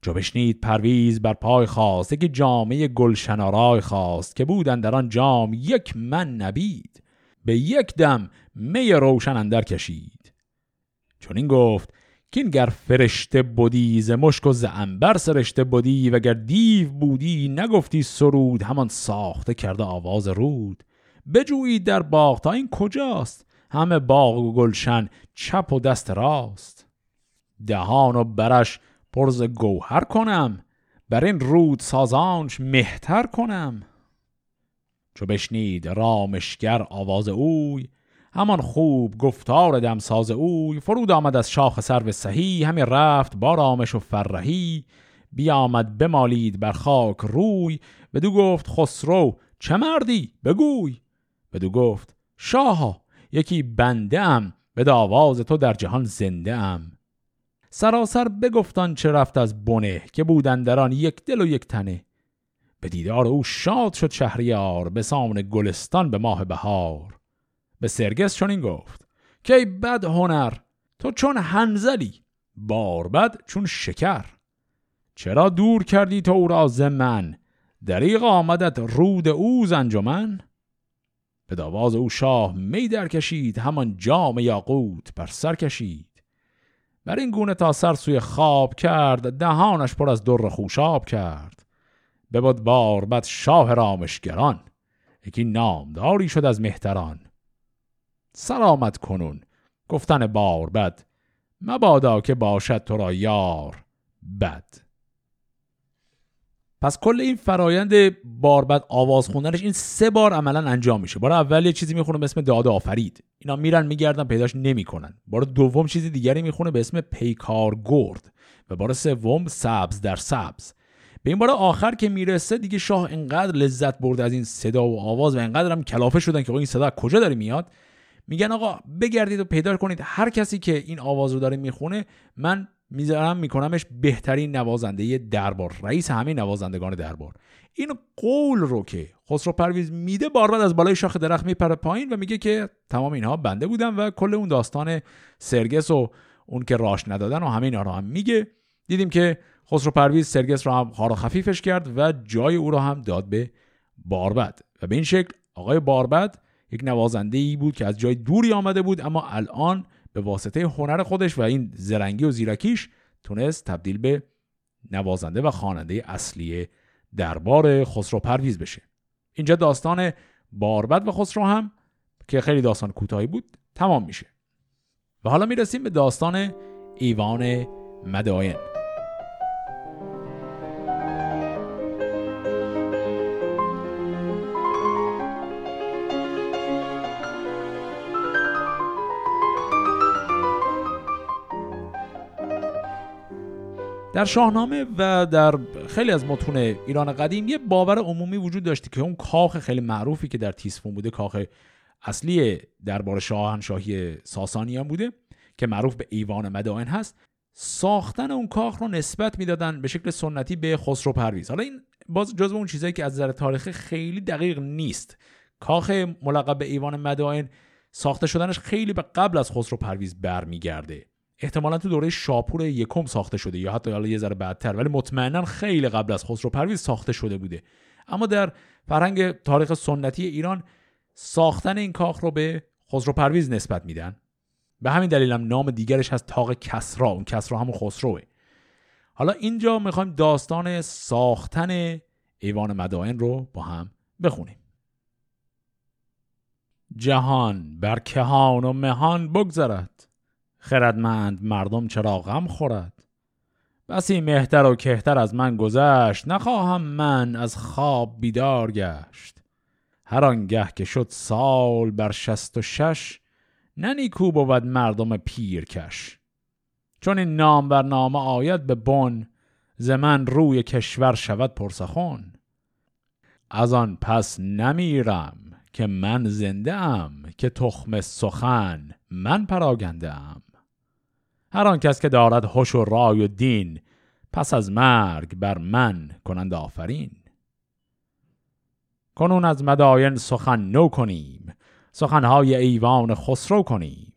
چو بشنید پرویز بر پای خواست که جامعه گلشن خواست که بودن در آن جام یک من نبید. به یک دم می روشن اندر کشید. چون این گفت که این گر فرشته بودی ز مشک و ز انبر سرشته بودی و گر دیو بودی نگفتی سرود همان ساخته کرده آواز رود. بجویید در باغ تا این کجاست؟ همه باغ و گلشن چپ و دست راست. دهان و برش پرز گوهر کنم بر این رود سازانش مهتر کنم. چو بشنید رامشگر آواز اوی همان خوب گفتار دمساز اوی فرود آمد از شاخ سرو سهی همی رفت با رامش و فرهی. بیامد بمالید بر خاک روی بدو گفت خسرو چه مردی؟ بگوی. بدو گفت شاها یکی بنده ام به آواز تو در جهان زنده ام سراسر بگفتان چه رفت از بنه که بودن دران یک دل و یک تنه. به دیدار او شاد شد شهریار به سامن گلستان به ماه بهار. به سرگس چون این گفت که بد هنر تو چون هنزلی بد چون شکر. چرا دور کردی تو او را من؟ دریغ آمدت رود او زنجمن؟ به داواز او شاه می در کشید همان جام یاقوت بر سر کشید. بر این گونه تا سر سوی خواب کرد دهانش پر از در خوشاب کرد. بباد بار بد شاه رامشگران یکی نامداری شد از مهتران. سلامت کنون. گفتن بار بد. مبادا که باشد تو را یار بد. پس کل این فرایند باربد آواز خوندنش این سه بار عملا انجام میشه. بار اول یه چیزی می‌خونه به اسم داد آفرید. اینا میرن میگردن پیداش نمی‌کنن. بار دوم چیزی دیگری می‌خونه به اسم پیکار گرد. و بار سوم سبز در سبز. به این بار آخر که می‌رسه دیگه شاه انقدر لذت برد از این صدا و آواز و انقدر هم کلافه شدن که این صدا کجا داره میاد؟ میگن آقا بگردید و پیدا کنید. هر کسی که این آواز رو داره می‌خونه من می‌ذارم میکنمش بهترین نوازنده دربار رئیس همه نوازندگان دربار. این قول رو که خسرو پرویز میده بار بعد از بالای شاخ درخت میپره پایین و میگه که تمام اینها بنده بودن و کل اون داستان سرگس و اون که راش ندادن و همه اینا رو هم میگه. دیدیم که خسرو پرویز سرگس رو هم خار خفیفش کرد و جای او رو هم داد به باربد. و به این شکل آقای باربد یک نوازنده ای بود که از جای دوری آمده بود اما الان به واسطه هنر خودش و این زرنگی و زیرکیش تونست تبدیل به نوازنده و خواننده اصلی دربار خسرو پرویز بشه. اینجا داستان باربد و خسرو هم که خیلی داستان کوتاهی بود تمام میشه. و حالا می‌رسیم به داستان ایوان مداین. در شاهنامه و در خیلی از متون ایران قدیم یه باور عمومی وجود داشتی که اون کاخ خیلی معروفی که در تیسفون بوده کاخ اصلی دربار شاهنشاهی ساسانیان بوده که معروف به ایوان مدائن هست ساختن اون کاخ رو نسبت می‌دادن به شکل سنتی به خسرو پرویز. حالا این باز جزو اون چیزایی که از نظر تاریخی خیلی دقیق نیست. کاخ ملقب به ایوان مدائن ساخته شدنش خیلی به قبل از خسرو پرویز برمیگرده. احتمالا تو دوره شاپور یکم ساخته شده یا حتی حالا یه ذره بعدتر ولی مطمئنا خیلی قبل از خسرو پرویز ساخته شده بوده. اما در فرهنگ تاریخ سنتی ایران ساختن این کاخ رو به خسرو پرویز نسبت میدن. به همین دلیل هم نام دیگرش هست تاق کسرا. اون کسرا همون خسروه. حالا اینجا می‌خوایم داستان ساختن ایوان مدائن رو با هم بخونیم. جهان بر کهان و مهان بگذرد. خردمند مردم چرا غم خورد؟ بسی مهتر و کهتر از من گذشت نخواهم من از خواب بیدار گشت. هر آنگه که شد سال بر شست و شش ننیکو بود مردم پیرکش. چون این نام بر نامه آید به بن ز من روی کشور شود پرسخون از آن پس نمیرم که من زنده ام که تخم سخن من پراگنده ام. هر آن کس که دارد هوش و رای و دین پس از مرگ بر من کنند آفرین. کنون از مداین سخن نو کنیم سخنهای ایوان خسرو کنیم.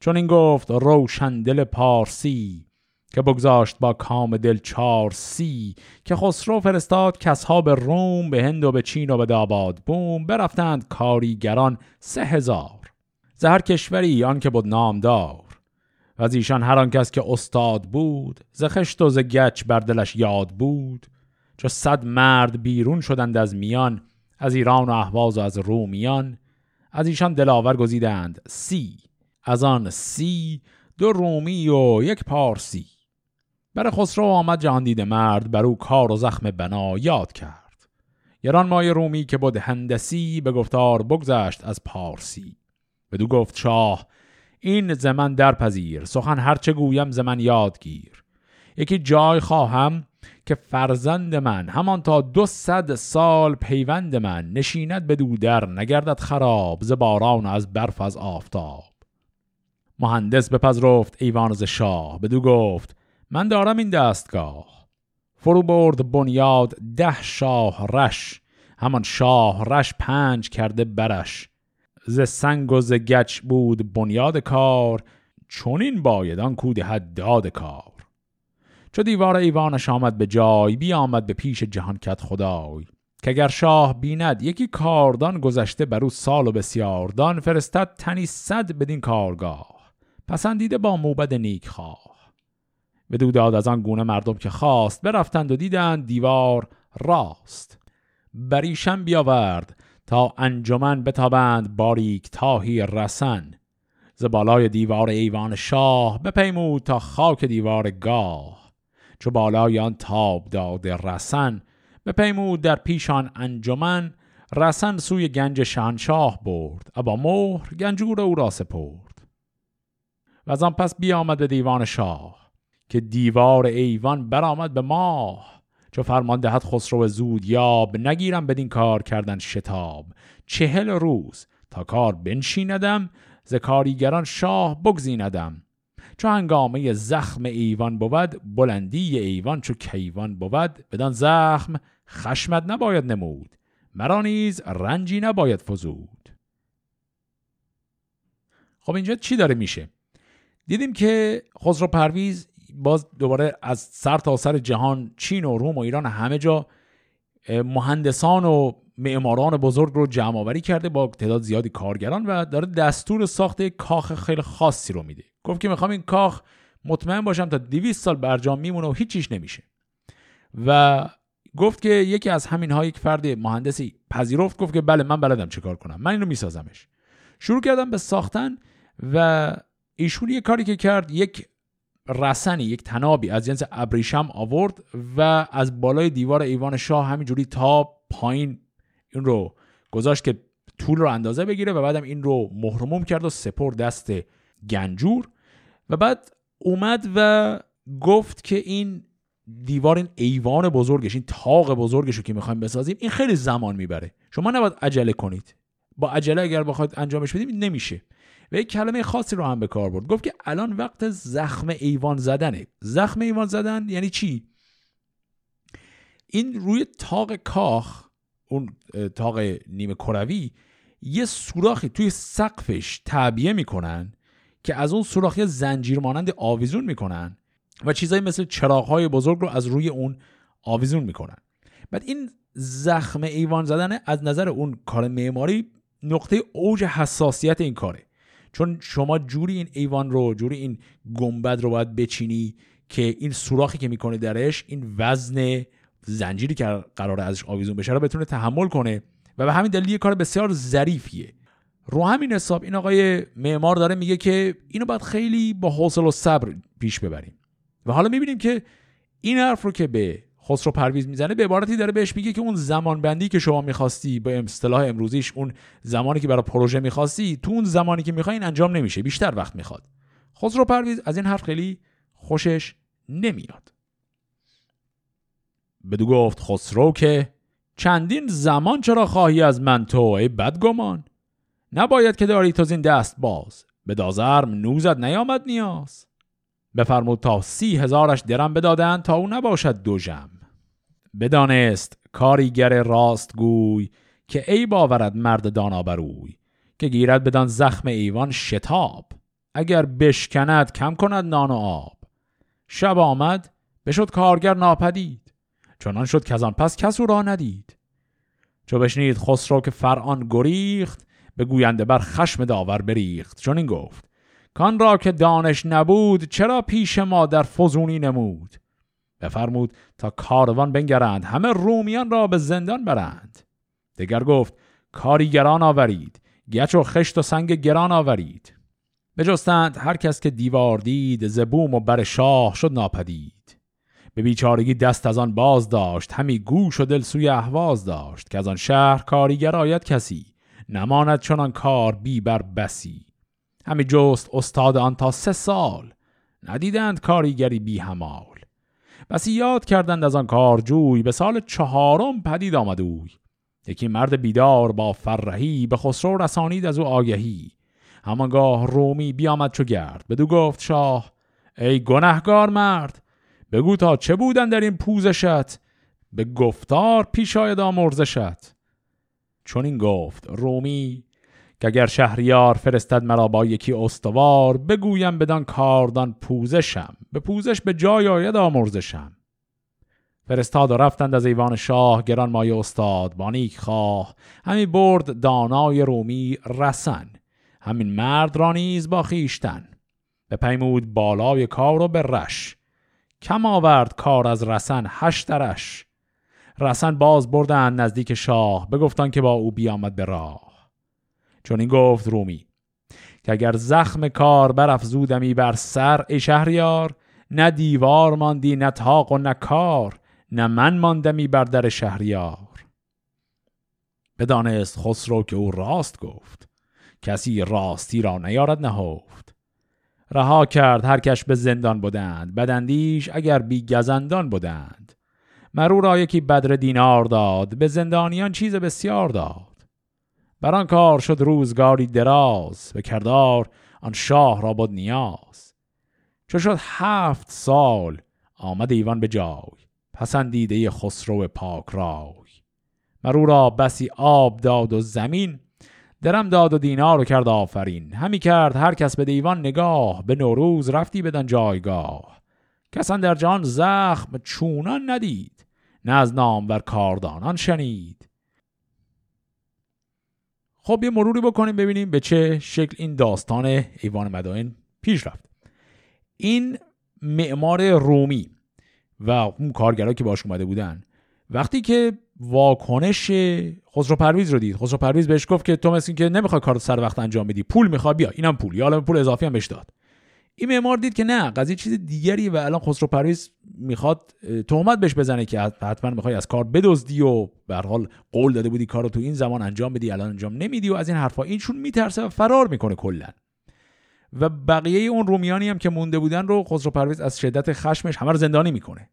چون این گفت روشن دل پارسی که بگذاشت با کام دل چار سی که خسرو فرستاد کسها به روم به هند و به چین و به داباد بوم برفتند کاریگران سه هزار. زهر کشوری آن که بود نامدار و از ایشان هر کس که استاد بود ز خشت و ز گچ بر دلش یاد بود. چو صد مرد بیرون شدند از میان از ایران و احواز و از رومیان. از ایشان دلاور گزیدند سی. از آن سی دو رومی و یک پارسی. بر خسرو آمد جهان دیده مرد بر او کار و زخم بنا یاد کرد. گران مای رومی که بود هندسی به گفتار بگذشت از پارسی. بدو گفت شاه این زمن در پذیر سخن هرچه گویم زمن یادگیر یکی جای خواهم که فرزند من همان تا دو صد سال پیوند من نشیند به در نگردد خراب ز باران از برف از آفتاب. مهندس بپذرفت ایوان ز شاه بدو گفت من دارم این دستگاه. فرو برد بنیاد ده شاه رش همان شاه رش پنج کرده برش. ز سنگ و ز گچ بود بنیاد کار چونین باید آن کود حد داد کار. چو دیوار ایوانش آمد به جای بی آمد به پیش جهان کت خدای. که اگر شاه بیند یکی کاردان گذشته بر او سال و بسیاردان فرستد تنی صد بدین کارگاه. پسندیده با موبد نیک خواه. به داد از آن گونه مردم که خواست برفتند و دیدند دیوار راست. بریشم بیاورد تا انجمن بتابند باریک تاهی رسن. ز بالای دیوار ایوان شاه بپیمود تا خاک دیوار گاه. چو بالای آن تاب داده رسن بپیمود در پیشان انجمن. رسن سوی گنج شهنشاه برد ابا مهر گنجور او را سپرد. و از آن پس بیامد به دیوان شاه که دیوار ایوان برآمد به ماه. چو فرمان دهد خسرو زود یاب نگیرم بدین کار کردن شتاب. چهل روز تا کار بنشیندم ز کاریگران شاه بگزیندم. چو هنگامه زخم ایوان بود بلندی ایوان چو کیوان بود. بدان زخم خشمت نباید نمود مرا نیز رنجی نباید فزود. خب اینجا چی داره میشه؟ دیدیم که خسرو پرویز باز دوباره از سر تا سر جهان چین و روم و ایران همه جا مهندسان و معماران بزرگ رو جمع آوری کرده با تعداد زیادی کارگران و داره دستور ساخت کاخ خیلی خاصی رو میده. گفت که می‌خوام این کاخ مطمئن باشم تا 200 سال برجام میمونه و هیچیش نمیشه. و گفت که یکی از همین ها یک فرد مهندسی پذیرفت گفت که بله من بلدم چه کار کنم. من اینو میسازمش. شروع کردم به ساختن و ایشون یه کاری که کرد یک رسنی یک تنابی از جنس ابریشم آورد و از بالای دیوار ایوان شاه همینجوری تا پایین این رو گذاشت که طول رو اندازه بگیره و بعدم این رو مهرموم کرد و سپر دست گنجور و بعد اومد و گفت که این دیوار این ایوان بزرگش این تاق بزرگش رو که می‌خوایم بسازیم این خیلی زمان می‌بره. شما نباید عجله کنید. با عجله اگر بخواید انجامش بدیم نمیشه. و یک کلمه خاصی رو هم به کار برد. گفت که الان وقت زخم ایوان زدنه. زخم ایوان زدن یعنی چی؟ این روی تاق کاخ اون تاق نیمه کروی یه سوراخی توی سقفش تعبیه می‌کنن که از اون سوراخ یه زنجیر مانند آویزون می‌کنن و چیزایی مثل چراغهای بزرگ رو از روی اون آویزون می‌کنن. بعد این زخم ایوان زدن از نظر اون کار معماری نقطه اوج حساسیت این کاره. چون شما جوری این ایوان رو جوری این گنبد رو باید بچینی که این سوراخی که می‌کنه درش این وزن زنجیری که قرار ازش آویزون بشه رو بتونه تحمل کنه و به همین دلیل یه کار بسیار ظریفیه. رو همین حساب این آقای معمار داره میگه که اینو باید خیلی با حوصله و صبر پیش ببریم. و حالا می‌بینیم که این حرف رو که به خسرو پرویز می‌زنه به عبارتی داره بهش میگه که اون زمان بندی که شما می‌خواستی به اصطلاح امروزیش اون زمانی که برای پروژه می‌خواستی تو اون زمانی که می‌خوای این انجام نمیشه بیشتر وقت می‌خواد. خسرو پرویز از این حرف خیلی خوشش نمیاد. بدو گفت خسرو که چندین زمان چرا خواهی از من تو ای بدگمان؟ نباید که داری تو زین دست باز. به دازرم نوزد نیامد نیاز. بفرمود تا سی هزارش درم بدادن تا او نباشد دو جم. بدانست کاریگر راست گوی که ای باورد مرد دانا بروی که گیرد بدان زخم ایوان شتاب. اگر بشکند کم کند نان و آب. شب آمد بشد کارگر ناپدید. چنان شد که آن پس کس او را ندید. چو بشنید خسرو که فرعان گریخت به گوینده بر خشم داور بریخت. چون این گفت کان را که دانش نبود چرا پیش ما در فزونی نمود؟ بفرمود تا کاروان بنگرند همه رومیان را به زندان برند. دگر گفت کاریگران آورید گچ و خشت و سنگ گران آورید. بجستند هر کس که دیوار دید زبوم و بر شاه شد ناپدید. به بیچارگی دست از آن باز داشت همی گوش و دل سوی اهواز داشت که از آن شهر کاریگر آید کسی نماند چنان کار بی بر بسی. همی جست استاد آن تا سه سال ندیدند کاریگری بی همال. بسی یاد کردند از آن کارجوی به سال چهارم پدید آمد اوی. یکی مرد بیدار با فرهی به خسرو رسانید از او آگهی. همانگاه رومی بیامد چو گرد. بدو گفت شاه ای گنهگار مرد بگو تا چه بودن در این پوزشت؟ به گفتار پیش آید آمرزشت. چون این گفت رومی که اگر شهریار فرستد مرا با یکی استوار بگویم بدان کاردان پوزشم به پوزش به جای آید آمرزشم. فرستاد و رفتند از ایوان شاه گران مایه استاد بانیک خواه. همی برد دانای رومی رسن همین مرد را نیز با خیشتن به پیمود بالای کار و به رش. کم آورد کار از رسن هشترش رسن باز بردن نزدیک شاه بگفتان که با او بیامد به راه. چون این گفت رومی که اگر زخم کار برافزودمی بر سر ای شهریار نه دیوار ماندی نه تاق و نه کار نه من ماندمی بر در شهریار. بدانست خسرو که او راست گفت کسی راستی را نیارد نهفت. رها کرد هر کش به زندان بودند بدندیش اگر بی گزندان بودند مرو را یکی بدر دینار داد به زندانیان چیز بسیار داد. بر آن کار شد روزگاری دراز به کردار آن شاه را بود نیاز. چو شد هفت سال آمد ایوان به جای پسندیده خسرو پاک رای. مرو را بسی آب داد و زمین درم داد و دینار و کرد آفرین. همی کرد هر کس به دیوان نگاه به نوروز رفتی بدن جایگاه. کسان در جان زخم چونان ندید نه از بر کاردانان شنید. خب یه مروری بکنیم ببینیم به چه شکل این داستان ایوان مدائن پیش رفت. این معمار رومی و اون کارگرها که باش اومده بودن وقتی که واکنش خسرو پرویز رو دید خسرو پرویز بهش گفت که تو مثل که نمی‌خوای کار سر وقت انجام بدی پول می‌خوای بیا اینم پول یا پول اضافی هم بهش داد. این معمار دید که نه قضیه چیز دیگری و الان خسرو پرویز می‌خواد تهمت بهش بزنه که حتما می‌خوای از کار بدزدی و به حال قول داده بودی کارو تو این زمان انجام بدی الان انجام نمیدی و از این حرفا. ایشون میترسه و فرار می‌کنه کلا. و بقیه اون رومیانی هم که مونده بودن رو خسرو پرویز از شدت خشمش همه رو زندانی می‌کنه.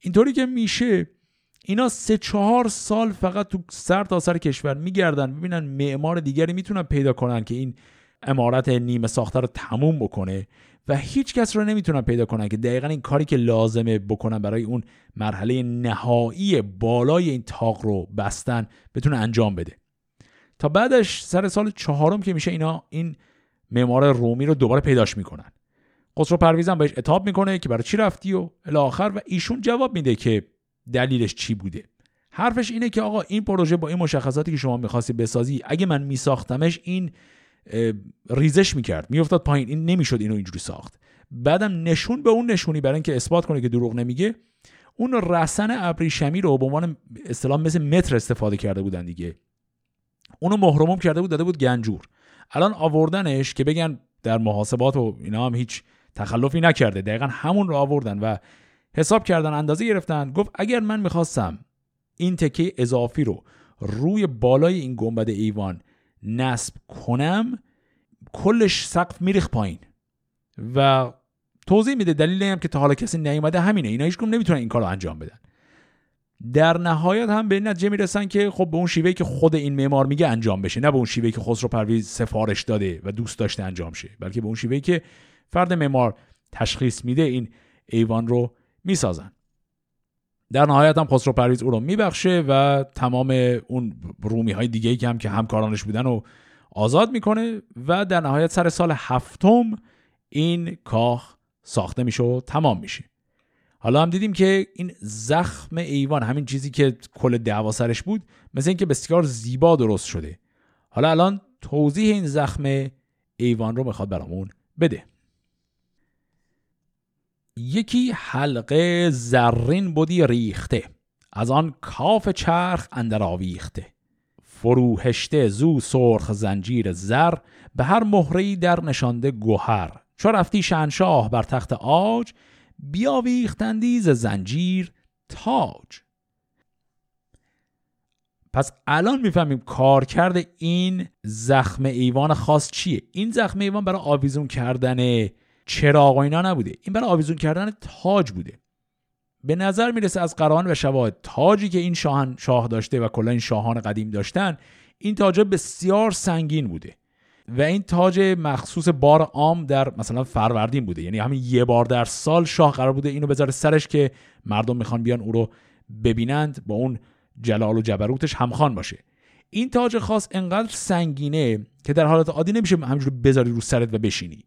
اینطوری که میشه اینا سه چهار سال فقط تو سر تا سر کشور میگردن ببینن معمار دیگری می‌تونن پیدا کنن که این امارت نیمه ساخته رو تموم بکنه و هیچ کس رو نمی‌تونن پیدا کنن که دقیقا این کاری که لازمه بکنن برای اون مرحله نهایی بالای این تاق رو بستن بتونه انجام بده. تا بعدش سر سال چهارم که میشه اینا این معمار رومی رو دوباره پیداش می‌کنن. خسرو پرویزم بهش اتاب می‌کنه که برای چی رفتی و الاخر و ایشون جواب میده که دلیلش چی بوده. حرفش اینه که آقا این پروژه با این مشخصاتی که شما می‌خواستی بسازی اگه من میساختمش این ریزش می‌کرد. میافتاد پایین. این نمی‌شد اینو اینجوری ساخت. بعدم نشون به اون نشونی برای اینکه اثبات کنه که دروغ نمیگه اون رسن ابریشمی رو به عنوان اصطلاح مثل متر استفاده کرده بودن دیگه. اونو محرمم کرده بود داده بود گنجور. الان آوردنش که بگن در محاسبات و اینا هم هیچ تخلفی نکرده. دقیقا همون رو آوردن و حساب کردن اندازه گرفتن. گفت اگر من می‌خواستم این تکه اضافی رو روی بالای این گنبد ایوان نصب کنم کلش سقف میریخ پایین. و توضیح میده دلیل هم که تا حالا کسی نیومده همینه. اینا هیچ نمی‌تونن این کار رو انجام بدن. در نهایت هم به نتیجه می‌رسن که خب به اون شیوهی که خود این معمار میگه انجام بشه. نه به اون شیوهی که خسرو پرویز سفارش داده و دوست داشته انجام شه بلکه به اون شیوهی که فرد معمار تشخیص میده این ایوان رو می‌سازن. در نهایت هم خسرو پرویز او رو میبخشه و تمام اون رومی های دیگه ای که هم که همکارانش بودن رو آزاد می‌کنه و در نهایت سر سال هفتم این کاخ ساخته میشه و تمام میشه. حالا هم دیدیم که این زخم ایوان همین چیزی که کل دعوا سرش بود مثل اینکه بسیار زیبا درست شده. حالا الان توضیح این زخم ایوان رو می‌خواد برامون بده. یکی حلقه زرین بودی ریخته. از آن کاف چرخ اندر آویخته. فروهشته زو سرخ زنجیر زر به هر مهری در نشانده گوهر. چو رفتی شنشاه بر تخت آج بیاویختندی ز زنجیر تاج. پس الان می‌فهمیم کارکرد این زخم ایوان خاص چیه. این زخم ایوان برای آویزون کردن چراغ و اینا نبوده. این برای آویزون کردن تاج بوده. به نظر می‌رسه از قرآن و شواهد تاجی که این شاهن شاه داشته و کلا این شاهان قدیم داشتن این تاج بسیار سنگین بوده. و این تاج مخصوص بار عام در مثلا فروردین بوده. یعنی همین یه بار در سال شاه قرار بوده اینو بذاره سرش که مردم می‌خوان بیان او رو ببینند با اون جلال و جبروتش همخوان باشه. این تاج خاص انقدر سنگینه که در حالت عادی نمیشه همینجور بذاری رو سرت و بشینی.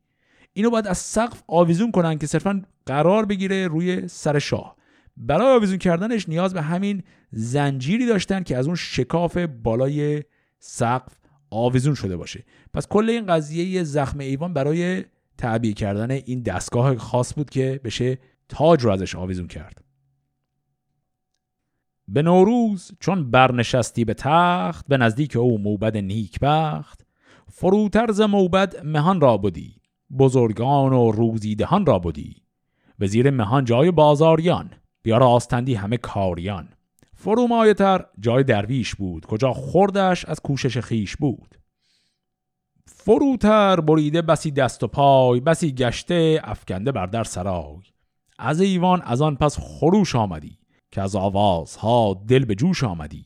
اینو باید از سقف آویزون کنن که صرفا قرار بگیره روی سر شاه. برای آویزون کردنش نیاز به همین زنجیری داشتن که از اون شکاف بالای سقف آویزون شده باشه. پس کل این قضیه زخم ایوان برای تعبیه کردن این دستگاه خاص بود که بشه تاج رو ازش آویزون کرد. به نوروز چون برنشستی به تخت به نزدیک او موبد نیکبخت فروتر ز موبد مهان را بودی بزرگان و روزیدهان را بودی به زیر مهان جای بازاریان بیار آستندی همه کاریان. فرو تر جای درویش بود کجا خوردش از کوشش خیش بود. فروتر بریده بسی دست و پای بسی گشته افکنده بر در سرای. از ایوان از آن پس خروش آمدی که از آوازها دل به جوش آمدی.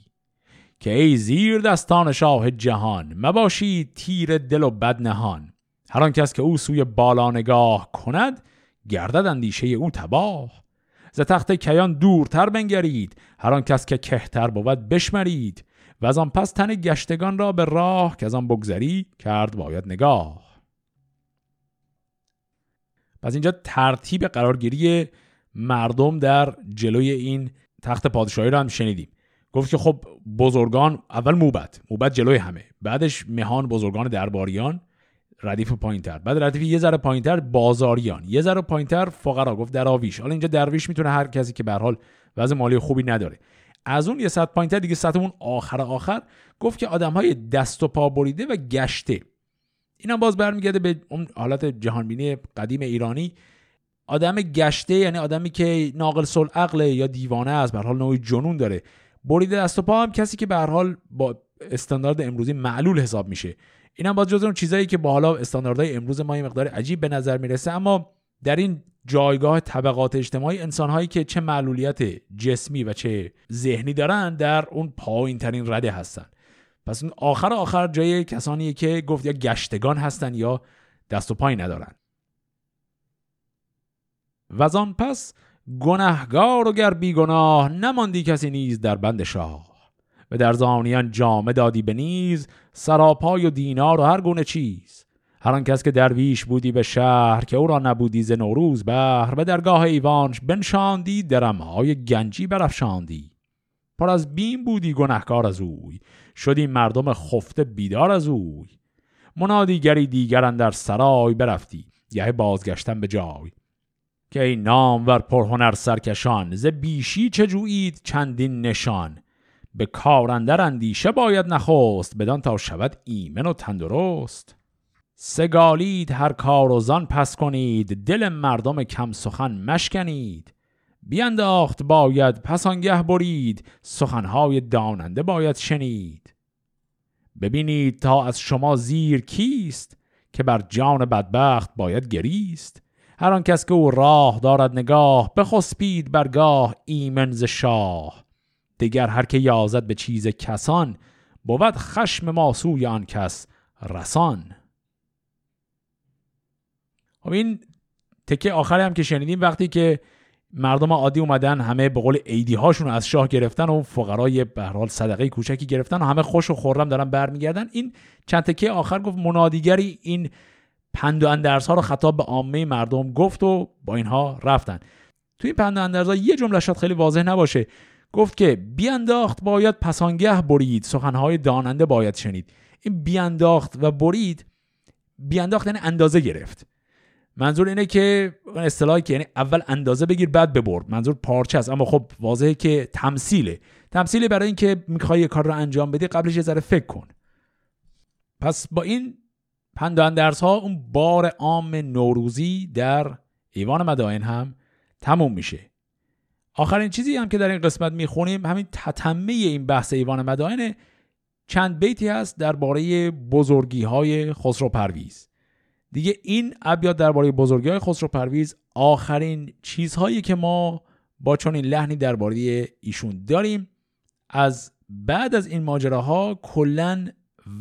که ای زیر دستان شاه جهان مباشید تیر دل و بد هر کس که او سوی بالا نگاه کند گردد اندیشه او تباه. ز تخت کیان دورتر بنگرید هر آن کس که کهتر بود بشمرید. و از آن پس تن گشتگان را به راه که از آن بگذری کرد باید نگاه. پس اینجا ترتیب قرارگیری مردم در جلوی این تخت پادشاهی رو هم شنیدیم. گفت که خب بزرگان اول موبت. موبت جلوی همه. بعدش مهان بزرگان درباریان. ردیف پایینتر بعد ردیف یه ذره پایینتر بازاریان. یه ذره پایینتر فقرا گفت دراویش حالا اینجا درویش می‌تونه هر کسی که به حال وضع مالی خوبی نداره. از اون یه سطح پایینتر دیگه سطح اون آخر آخر. گفت که آدم های دست و پا بریده و گشته. اینم باز برمیگرده به اون حالت جهانبینی قدیم ایرانی. آدم گشته یعنی آدمی که ناقل سل عقله یا دیوانه است به حال نوعی جنون داره. بریده دست و پا هم کسی که به حال با استاندارد امروزی معلول حساب میشه. اینم باز جز اون چیزایی که با حالا استانداردهای امروز ما یه مقدار عجیب به نظر می‌رسه. اما در این جایگاه طبقات اجتماعی انسانهایی که چه معلولیت جسمی و چه ذهنی دارن در اون پایین ترین رده هستن. پس اون آخر آخر جای کسانیه که گفت یا گشتگان هستن یا دست و پای ندارن. و پس گنهگار و گر بیگناه نماندی کسی نیز در بند شاه. و در زانیان جامه دادی به نیز سراپای و دینار و هر گونه چیز. هر آن کس که درویش بودی به شهر که او را نبودی ز نوروز بهر به درگاه ایوانش بنشاندی درمهای گنجی برافشاندی. پر از بیم بودی گنهکار از اوی شدی مردم خفته بیدار از اوی. منادیگری دیگران در سرای برفتی یه بازگشتن به جای. که ای نام ور پرهنر سرکشان ز بیشی چه جویید چندین نشان؟ به کارندر اندیشه باید نخست بدان تا شود ایمن و تندرست. سگالید هر کار و زان پس کنید دل مردم کم سخن مشکنید. بیانداخت باید پس آنگه برید سخنهای داننده باید شنید. ببینید تا از شما زیر کیست که بر جان بدبخت باید گریست. هر کس که او راه دارد نگاه بخسبید برگاه ایمن ز شاه. دیگر هر که یازد به چیز کسان بود خشم ما سوی آن کس رسان. خب این تکه آخری هم که شنیدیم وقتی که مردم عادی اومدن همه به قول ایدی هاشون از شاه گرفتن و فقرای به حال صدقه کوچکی گرفتن و همه خوش و خورم دارن برمیگردن. این چند تکه آخر گفت منادیگری این پند و اندرس ها رو خطاب به عامه مردم گفت و با اینها رفتن. توی پند و اندرس ها یه جمله شاید خیلی واضح نباشه. گفت که بیانداخت باید پسانگه برید سخنهای داننده باید شنید. این بیانداخت و برید بیانداخت یعنی اندازه گرفت. منظور اینه که اصطلاحی که یعنی اول اندازه بگیر بعد ببر منظور پارچه است. اما خب واضحه که تمثیله. تمثیلی برای اینکه می‌خوای یه کار رو انجام بدی قبلش یه ذره فکر کن. پس با این پند اندرس ها اون بار عام نوروزی در ایوان مدائن هم تموم میشه. آخرین چیزی هم که در این قسمت می‌خونیم همین تتمه این بحث ایوان مدائن چند بیتی هست درباره بزرگی های خسرو پرویز دیگه این ابیات درباره بزرگی های خسرو پرویز آخرین چیزهایی که ما با چون این لحنی درباره ایشون داریم. از بعد از این ماجراها کلا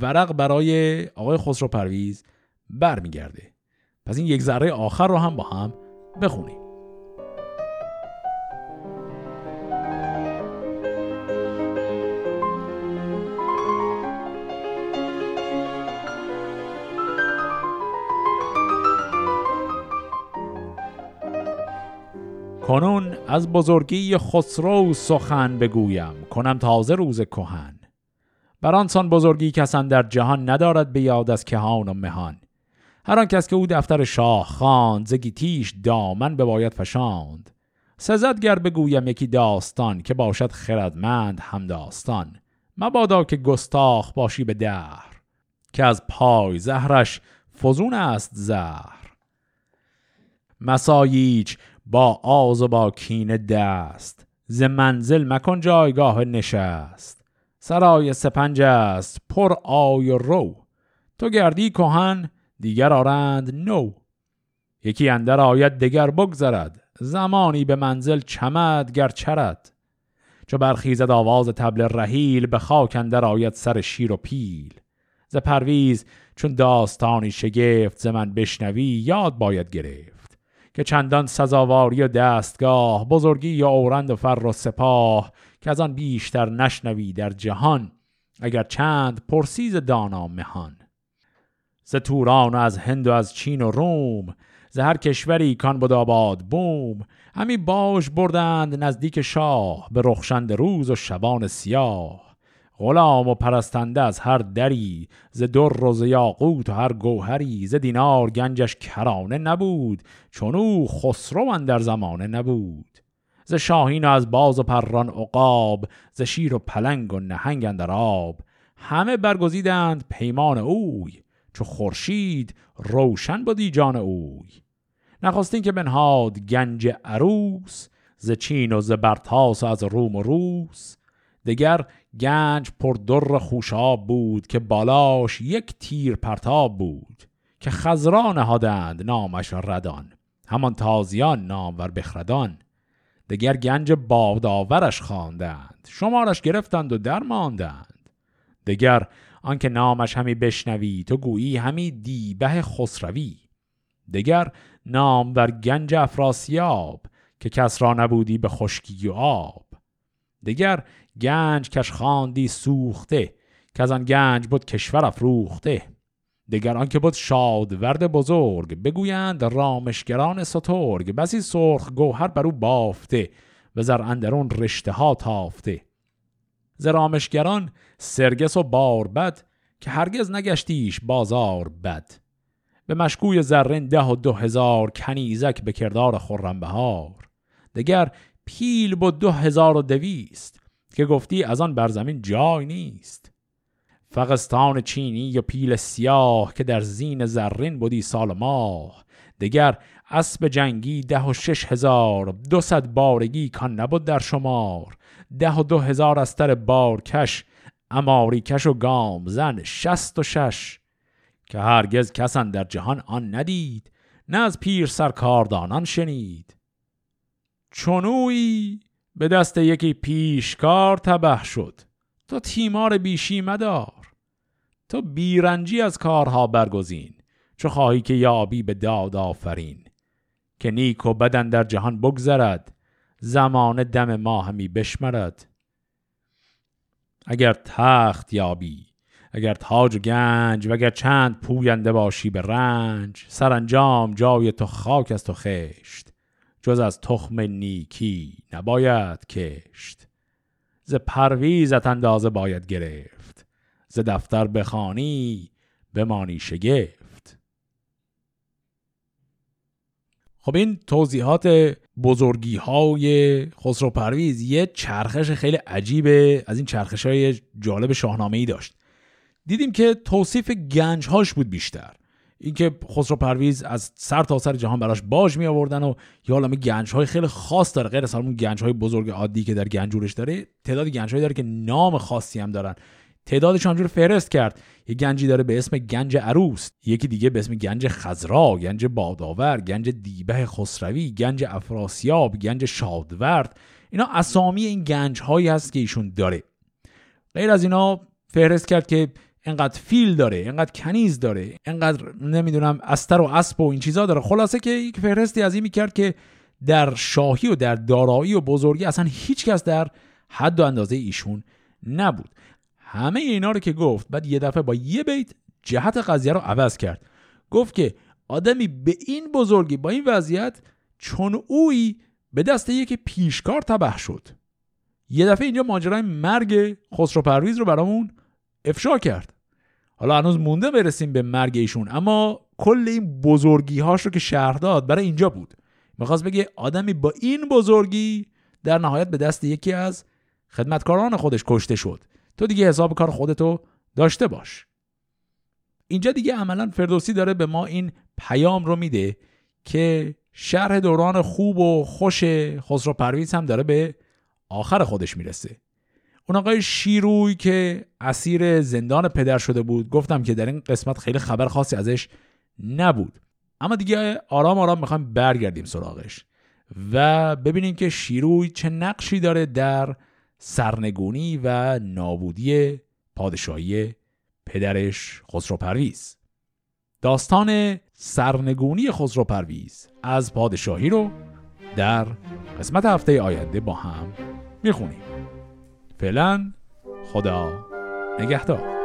ورق برای آقای خسرو پرویز برمیگرده. پس این یک ذره آخر رو هم با هم بخونیم. کنون از بزرگی خسرو سخن بگویم. کنم تازه روز کهن. بر آنسان بزرگی کسان در جهان ندارد به یاد از کهان و مهان. هر آن کس که او دفتر شاه خواند زگی تیش دامن باید فشاند. سزد گر بگویم یکی داستان که باشد خردمند هم داستان. مبادا که گستاخ باشی به دهر که از پای زهرش فزون است زهر. مساییچ با آز و با کین دست. ز منزل مکن جایگاه نشست. سرای سپنج است پر آی و رو. تو گردی کهن دیگر آرند نو. یکی اندر آید دگر بگذرد. زمانی به منزل چمد گر چرد. چو برخیزد آواز طبل رحیل به خاک اندر آید سر شیر و پیل. ز پرویز چون داستانی شگفت ز من بشنوی یاد باید گرفت. که چندان سزاواری و دستگاه بزرگی و اورند و فر و سپاه که از آن بیشتر نشنوی در جهان اگر چند پرسیز دانا مهان. ز توران و از هند و از چین و روم ز هر کشوری کان بود آباد بوم همی باش بردند نزدیک شاه به رخشند روز و شبان سیاه. غلام و پرستنده از هر دری ز در و ز یاقوت و هر گوهری ز دینار گنجش کرانه نبود چون او خسرو در زمانه نبود. ز شاهین و از باز و پران عقاب ز شیر و پلنگ و نهنگ اندر آب. همه برگزیدند پیمان اوی چو خورشید روشن بودی جان اوی. نخواستین که بنهاد گنج عروس ز چین و ز برتاس و از روم و روس. دگر گنج پر در خوشاب بود که بالاش یک تیر پرتاب بود که خزرا نهادند نامش ردان همان تازیان نامور بخردان. دگر گنج بادآورش خواندند شمارش گرفتند و درماندند. دگر آنکه نامش همی بشنوی تو گویی همی دیبه خسروی. دگر نام بر گنج افراسیاب که کس را نبودی به خشکی و آب. دگر گنج کش خواندی سوخته که از آن گنج بود کشور افروخته. دگر آنکه بود شادورد بزرگ بگویند رامشگران سترگ. بسی سرخ گوهر بر او بافته و زر اندرون رشته ها تافته. ز رامشگران سرگس و باربد که هرگز نگشتیش بازار بد. به مشکوی زرین ده و دو هزار کنیزک به کردار خورم بهار. دگر پیل بود دو هزار و دویست که گفتی از آن بر زمین جای نیست. فقستان چینی یا پیل سیاه که در زین زرین بودی سال ماه. دگر اسب جنگی ده و شش هزار دو صد بارگی کان نبود در شمار. ده و دو هزار استر بارکش اماری کش و گام زن شست و شش. که هرگز کسان در جهان آن ندید نه از پیر سرکاردانان شنید. چونوی به دست یکی پیشکار تبه شد. تو تیمار بیشی مدار. تو بیرنجی از کارها برگزین. چو خواهی که یابی به داد آفرین. که نیک و بدن در جهان بگذرد. زمان دم ما همی بشمرد. اگر تخت یابی اگر تاج و گنج و اگر چند پوینده باشی به رنج سرانجام جای تو خاک است و خشت. جز از تخم نیکی نباید کشت. ز پرویزت اندازه باید گرفت. ز دفتر بخانی بمانی شگفت. خب این توضیحات بزرگی های خسرو پرویز یه چرخش خیلی عجیبه از این چرخش های جالب شاهنامه ای داشت. دیدیم که توصیف گنج هاش بود بیشتر. اینکه خسرو پرویز از سر تا سر جهان براش باج می آوردن و یه عالمه گنج های خیلی خاص داره. غیر از همون گنج های بزرگ عادی که در گنجورش داره تعداد گنج داره که نام خاصی هم دارن. تعدادش همجور فهرست کرد. یه گنجی داره به اسم گنج عروس یکی دیگه به اسم گنج خزرا گنج باداور گنج دیبه خسروی گنج افراسیاب گنج شادورد. اینا اسامی این گنج هایی هست که ایشون داره. غیر از اینا فهرست کرد که انقدر فیل داره انقدر کنیز داره انقدر نمی‌دونم استر و اسب و این چیزا داره. خلاصه که یک فهرستی از این می‌کرد که در شاهی و در دارایی و بزرگی اصلا هیچ کس در حد و اندازه ایشون نبود. همه اینا رو که گفت بعد یه دفعه با یه بیت جهت قضیه رو عوض کرد. گفت که آدمی به این بزرگی با این وضعیت چون اوی به دست یک پیشکار تبه شد. یه دفعه اینجا ماجرای مرگ خسرو پرویز رو برامون افشا کرد. حالا هنوز مونده برسیم به مرگ ایشون اما کل این بزرگی هاش رو که شهر داد برای اینجا بود. می‌خواست بگه آدمی با این بزرگی در نهایت به دست یکی از خدمتکاران خودش کشته شد. تو دیگه حساب کار خودتو داشته باش. اینجا دیگه عملا فردوسی داره به ما این پیام رو میده که شرح دوران خوب و خوش خسرو پرویز هم داره به آخر خودش می‌رسه. اون آقای شیروی که اسیر زندان پدر شده بود گفتم که در این قسمت خیلی خبر خاصی ازش نبود. اما دیگه آرام آرام می‌خوایم برگردیم سراغش و ببینیم که شیروی چه نقشی داره در سرنگونی و نابودی پادشاهی پدرش خسرو پرویز. داستان سرنگونی خسرو پرویز از پادشاهی رو در قسمت هفته آینده با هم می‌خونیم. فعلا خدا نگهدار.